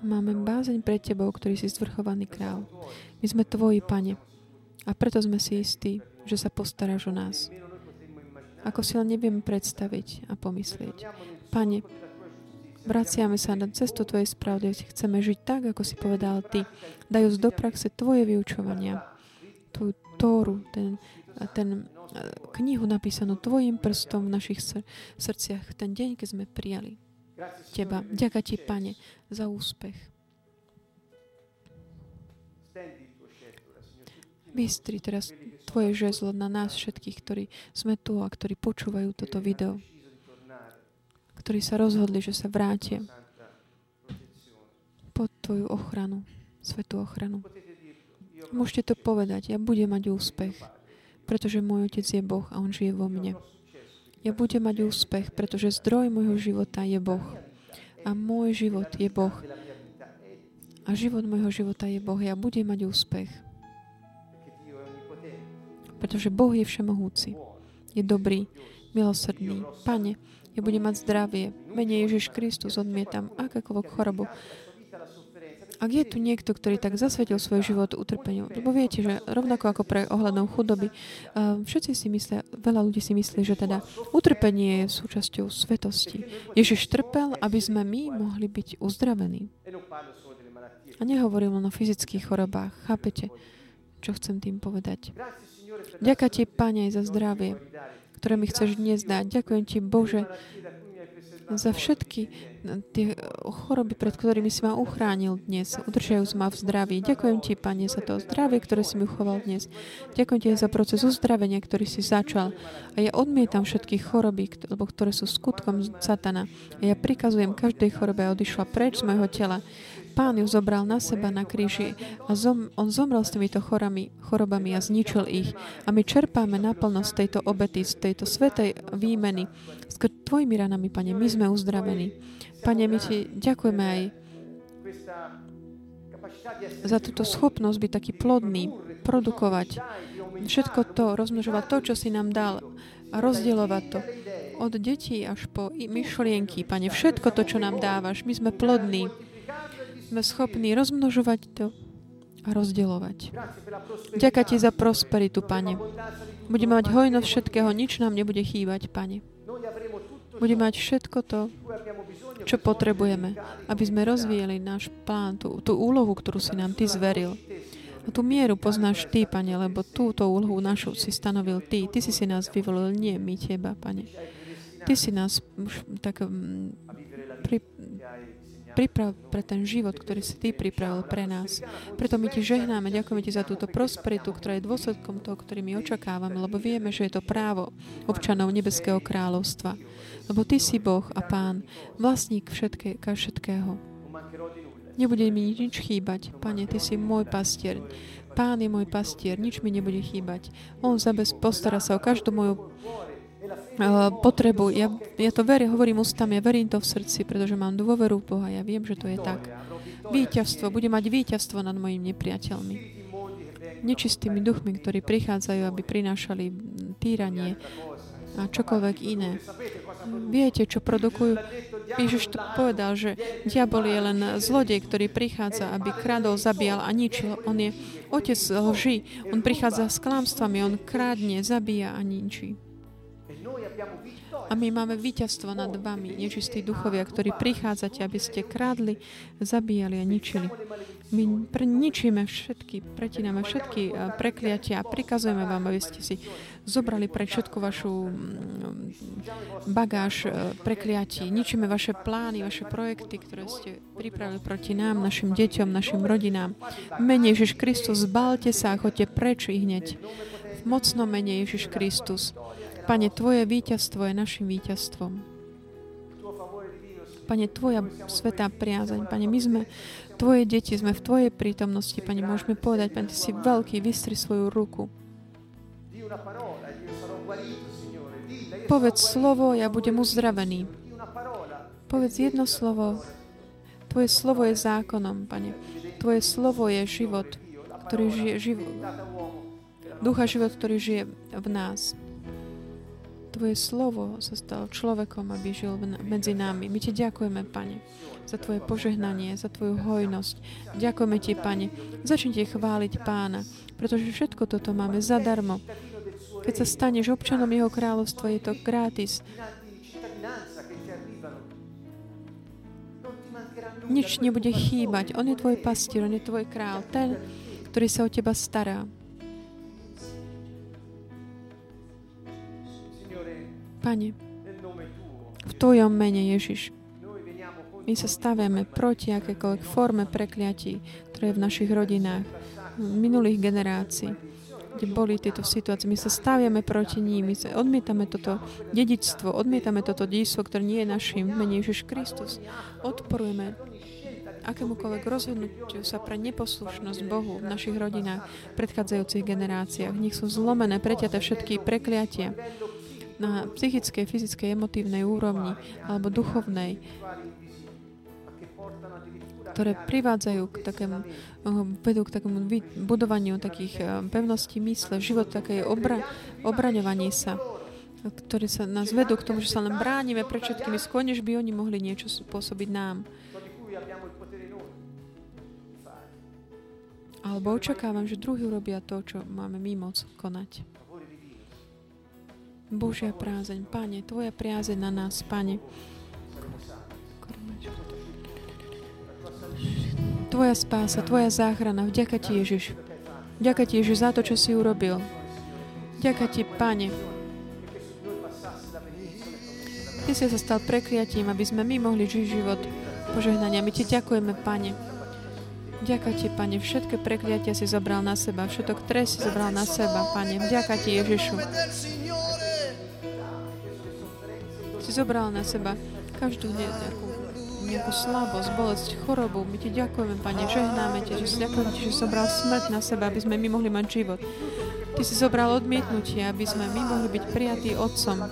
Máme bázeň pred Tebou, ktorý si zvrchovaný král. My sme Tvoji, Pane. A preto sme si istí, že sa postaráš o nás. Ako si len nevieme predstaviť a pomyslieť. Pane, vraciame sa na cestu Tvojej spravodlivosti. Chceme žiť tak, ako si povedal Ty. Dajúc do praxe Tvoje vyučovania. Tvoju Tóru, ten, ten knihu napísanú Tvojim prstom v našich srdciach. Ten deň, keď sme prijali Teba. Ďaká Ti, Pane, za úspech. Vystri teraz Tvoje žezlo na nás všetkých, ktorí sme tu a ktorí počúvajú toto video. Ktorí sa rozhodli, že sa vrátia pod Tvoju ochranu, svetú ochranu. Môžete to povedať, ja budem mať úspech, pretože môj Otec je Boh a On žije vo mne. Ja budem mať úspech, pretože zdroj môjho života je Boh. A môj život je Boh. A život môjho života je Boh. Ja budem mať úspech. Pretože Boh je všemohúci. Je dobrý, milosrdný. Pane, ja budem mať zdravie. Menej Ježiš Kristus odmietam akákoľvek chorobu, ak je tu niekto, ktorý tak zasvetil svoj život utrpeniu, lebo viete, že rovnako ako pre ohľadnou chudoby, eh, všetci si myslia, veľa ľudí si myslí, že teda utrpenie je súčasťou svetosti. Ježiš trpel, aby sme my mohli byť uzdravení. A nehovoril len o fyzických chorobách. Chápete, čo chcem tým povedať? Ďakujem ti, Pane, aj za zdravie, ktoré mi chceš dnes dať. Ďakujem ti, Bože, za všetky tie choroby, pred ktorými si ma uchránil dnes, udržajúc ma v zdraví. Ďakujem ti, Pane, za to zdravie, ktoré si mi uchoval dnes. Ďakujem ti za proces uzdravenia, ktorý si začal. A ja odmietam všetky choroby, ktoré sú skutkom satana. A ja prikazujem každej chorobe, odišla preč z môjho tela Pán ju zobral na seba na kríži a zom, on zomrel s týmito chorami, chorobami a zničil ich. A my čerpáme naplno z tejto obety, z tejto svetej výmeny. S tvojimi ranami, Pane, my sme uzdravení. Pane, my ti ďakujeme aj za túto schopnosť byť taký plodný, produkovať všetko to, rozmnožovať to, čo si nám dal a rozdielovať to od detí až po myšlienky, Pane, všetko to, čo nám dávaš. My sme plodní sme schopní rozmnožovať to a rozdeľovať. Ďaká Ti za prosperitu, Pane. Budeme mať hojnosť všetkého, nič nám nebude chýbať, Pane. Budeme mať všetko to, čo potrebujeme, aby sme rozvíjali náš plán, tú, tú úlohu, ktorú si nám Ty zveril. A tú mieru poznáš Ty, Pane, lebo túto úlohu našu si stanovil Ty. Ty si si nás vyvolil, nie my Teba, Pane. Ty si nás tak mm, pri, priprav pre ten život, ktorý si Ty pripravil pre nás. Preto my Ti žehnáme, ďakujeme Ti za túto prosperitu, ktorá je dôsledkom toho, ktorý my očakávame, lebo vieme, že je to právo občanov Nebeského kráľovstva. Lebo Ty si Boh a Pán, vlastník všetké, všetkého. Nebude mi nič chýbať. Pane, Ty si môj pastier. Pán je môj pastier, nič mi nebude chýbať. On zabez postará sa o každú moju potrebu. Ja, ja to verím, hovorím ústami, ja verím to v srdci, pretože mám dôveru v Boha. Ja viem, že to je tak. Víťazstvo, bude mať víťazstvo nad mojimi nepriateľmi. Nečistými duchmi, ktorí prichádzajú, aby prinášali týranie a čokoľvek iné. Viete, čo produkujú? Ježiš to povedal, že diabol je len zlodej, ktorý prichádza, aby kradol, zabíjal a ničil. On je otec lži. On prichádza s klamstvami, on krádne, zabíja a ničí. A my máme víťazstvo nad vami, nečistí duchovia, ktorí prichádzate, aby ste krádli, zabíjali a ničili. My ničíme všetky, pretíname všetky eh, prekliatia a prikazujeme vám, aby ste si zobrali pre všetku vašu mm, bagáž eh, prekliatí. Ničíme vaše plány, vaše projekty, ktoré ste pripravili proti nám, našim deťom, našim rodinám. Mene Ježiš Kristus, zbalte sa a choďte preč ich hneď. V mocnom mene Ježiš Kristus. Pane, Tvoje víťazstvo je našim víťazstvom. Pane, Tvoja svetá priazeň. Pane, my sme Tvoje deti, sme v Tvojej prítomnosti. Pane, môžeme povedať, Pane, Ty si veľký, vystri svoju ruku. Povedz slovo, ja budem uzdravený. Povedz jedno slovo. Tvoje slovo je zákonom, Pane. Tvoje slovo je život, ktorý žije, živ... ducha život, ktorý žije v nás. Tvoje slovo sa stalo človekom, aby žil medzi nami. My ti ďakujeme, Pane, za Tvoje požehnanie, za Tvoju hojnosť. Ďakujeme Ti, Pane. Začnite chváliť Pána, pretože všetko toto máme zadarmo. Keď sa staneš občanom Jeho kráľovstva, je to gratis. Nič nebude chýbať. On je tvoj pastier, on je tvoj král, ten, ktorý sa o teba stará. Pane, v Tvojom mene, Ježiš, my sa stavíme proti akékoľvek forme prekliatí, ktoré je v našich rodinách, v minulých generácií, kde boli tieto situácie. My sa staviame proti ním, my sa odmietame toto dedičstvo, odmietame toto dedičstvo, ktoré nie je našim, mene Ježiš Kristus. Odporujeme akémukoľvek rozhodnutiu sa pre neposlušnosť Bohu v našich rodinách, v predchádzajúcich generáciách. Nech sú zlomené, preťaté všetky prekliatia, na psychickej, fyzickej, emotívnej úrovni alebo duchovnej, ktoré privádzajú k takému, vedú k takému budovaniu takých eh, pevností mysle, život takej obra, obraňovaní sa, ktoré sa nás vedú k tomu, že sa len bránime pred všetkými, skôr než by oni mohli niečo spôsobiť nám. Alebo očakávam, že druhý urobia to, čo máme my moc konať. Božia priazeň. Pane, Tvoja priazeň na nás, Pane. Tvoja spása, Tvoja záchrana. Vďaka Ti, Ježiš. Vďaka Ti, Ježiš, za to, čo si urobil. Vďaka Ti, Pane. Ty si sa stal prekliatím, aby sme my mohli žiť život požehnania. My Ti ďakujeme, Pane. Vďaka Ti, Pane, všetky prekliatia si zobral na seba, všetok trest si zobral na seba, Pane. Vďaka Ti, Ježišu zobral na seba každú nejakú, nejakú slabosť, bolesť, chorobu. My ti ďakujeme, Pane, žehnáme ti, že si ďakujeme ti, že zobral smrť na seba, aby sme my mohli mať život. Ty si zobral odmietnutie, aby sme my mohli byť prijatí Otcom.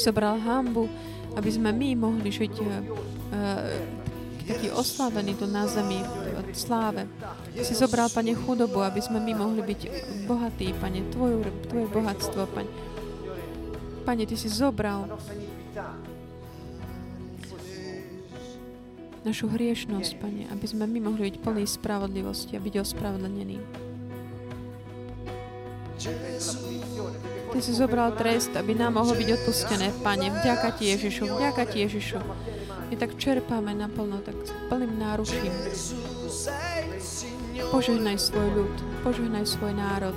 Zobral hambu, aby sme my mohli žiť uh, taký oslávený tu na zemi, v sláve. Ty si zobral, Pane, chudobu, aby sme my mohli byť bohatí, Pane, Tvoje, tvoje bohatstvo, Pane. Pane, Ty si zobral našu hriešnosť, Pane, aby sme my mohli byť plní spravodlivosti a byť ospravedlnení. Ty si zobral trest, aby nám mohlo byť odpustené, Pane. Vďaka Ti, Ježišu, vďaka Ti, Ježišu. My tak čerpáme naplno, tak s plným náruším. Požehnaj svoj ľud, požehnaj svoj národ.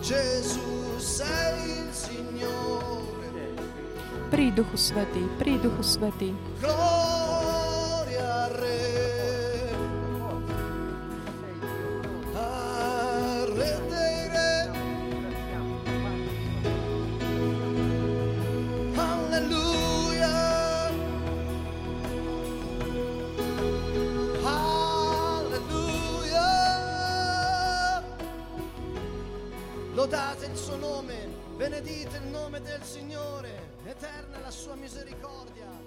Prí Duchu Svetý, prí Duchu Svetý. Lodate il suo nome, benedite il nome del Signore. Eterna la sua misericordia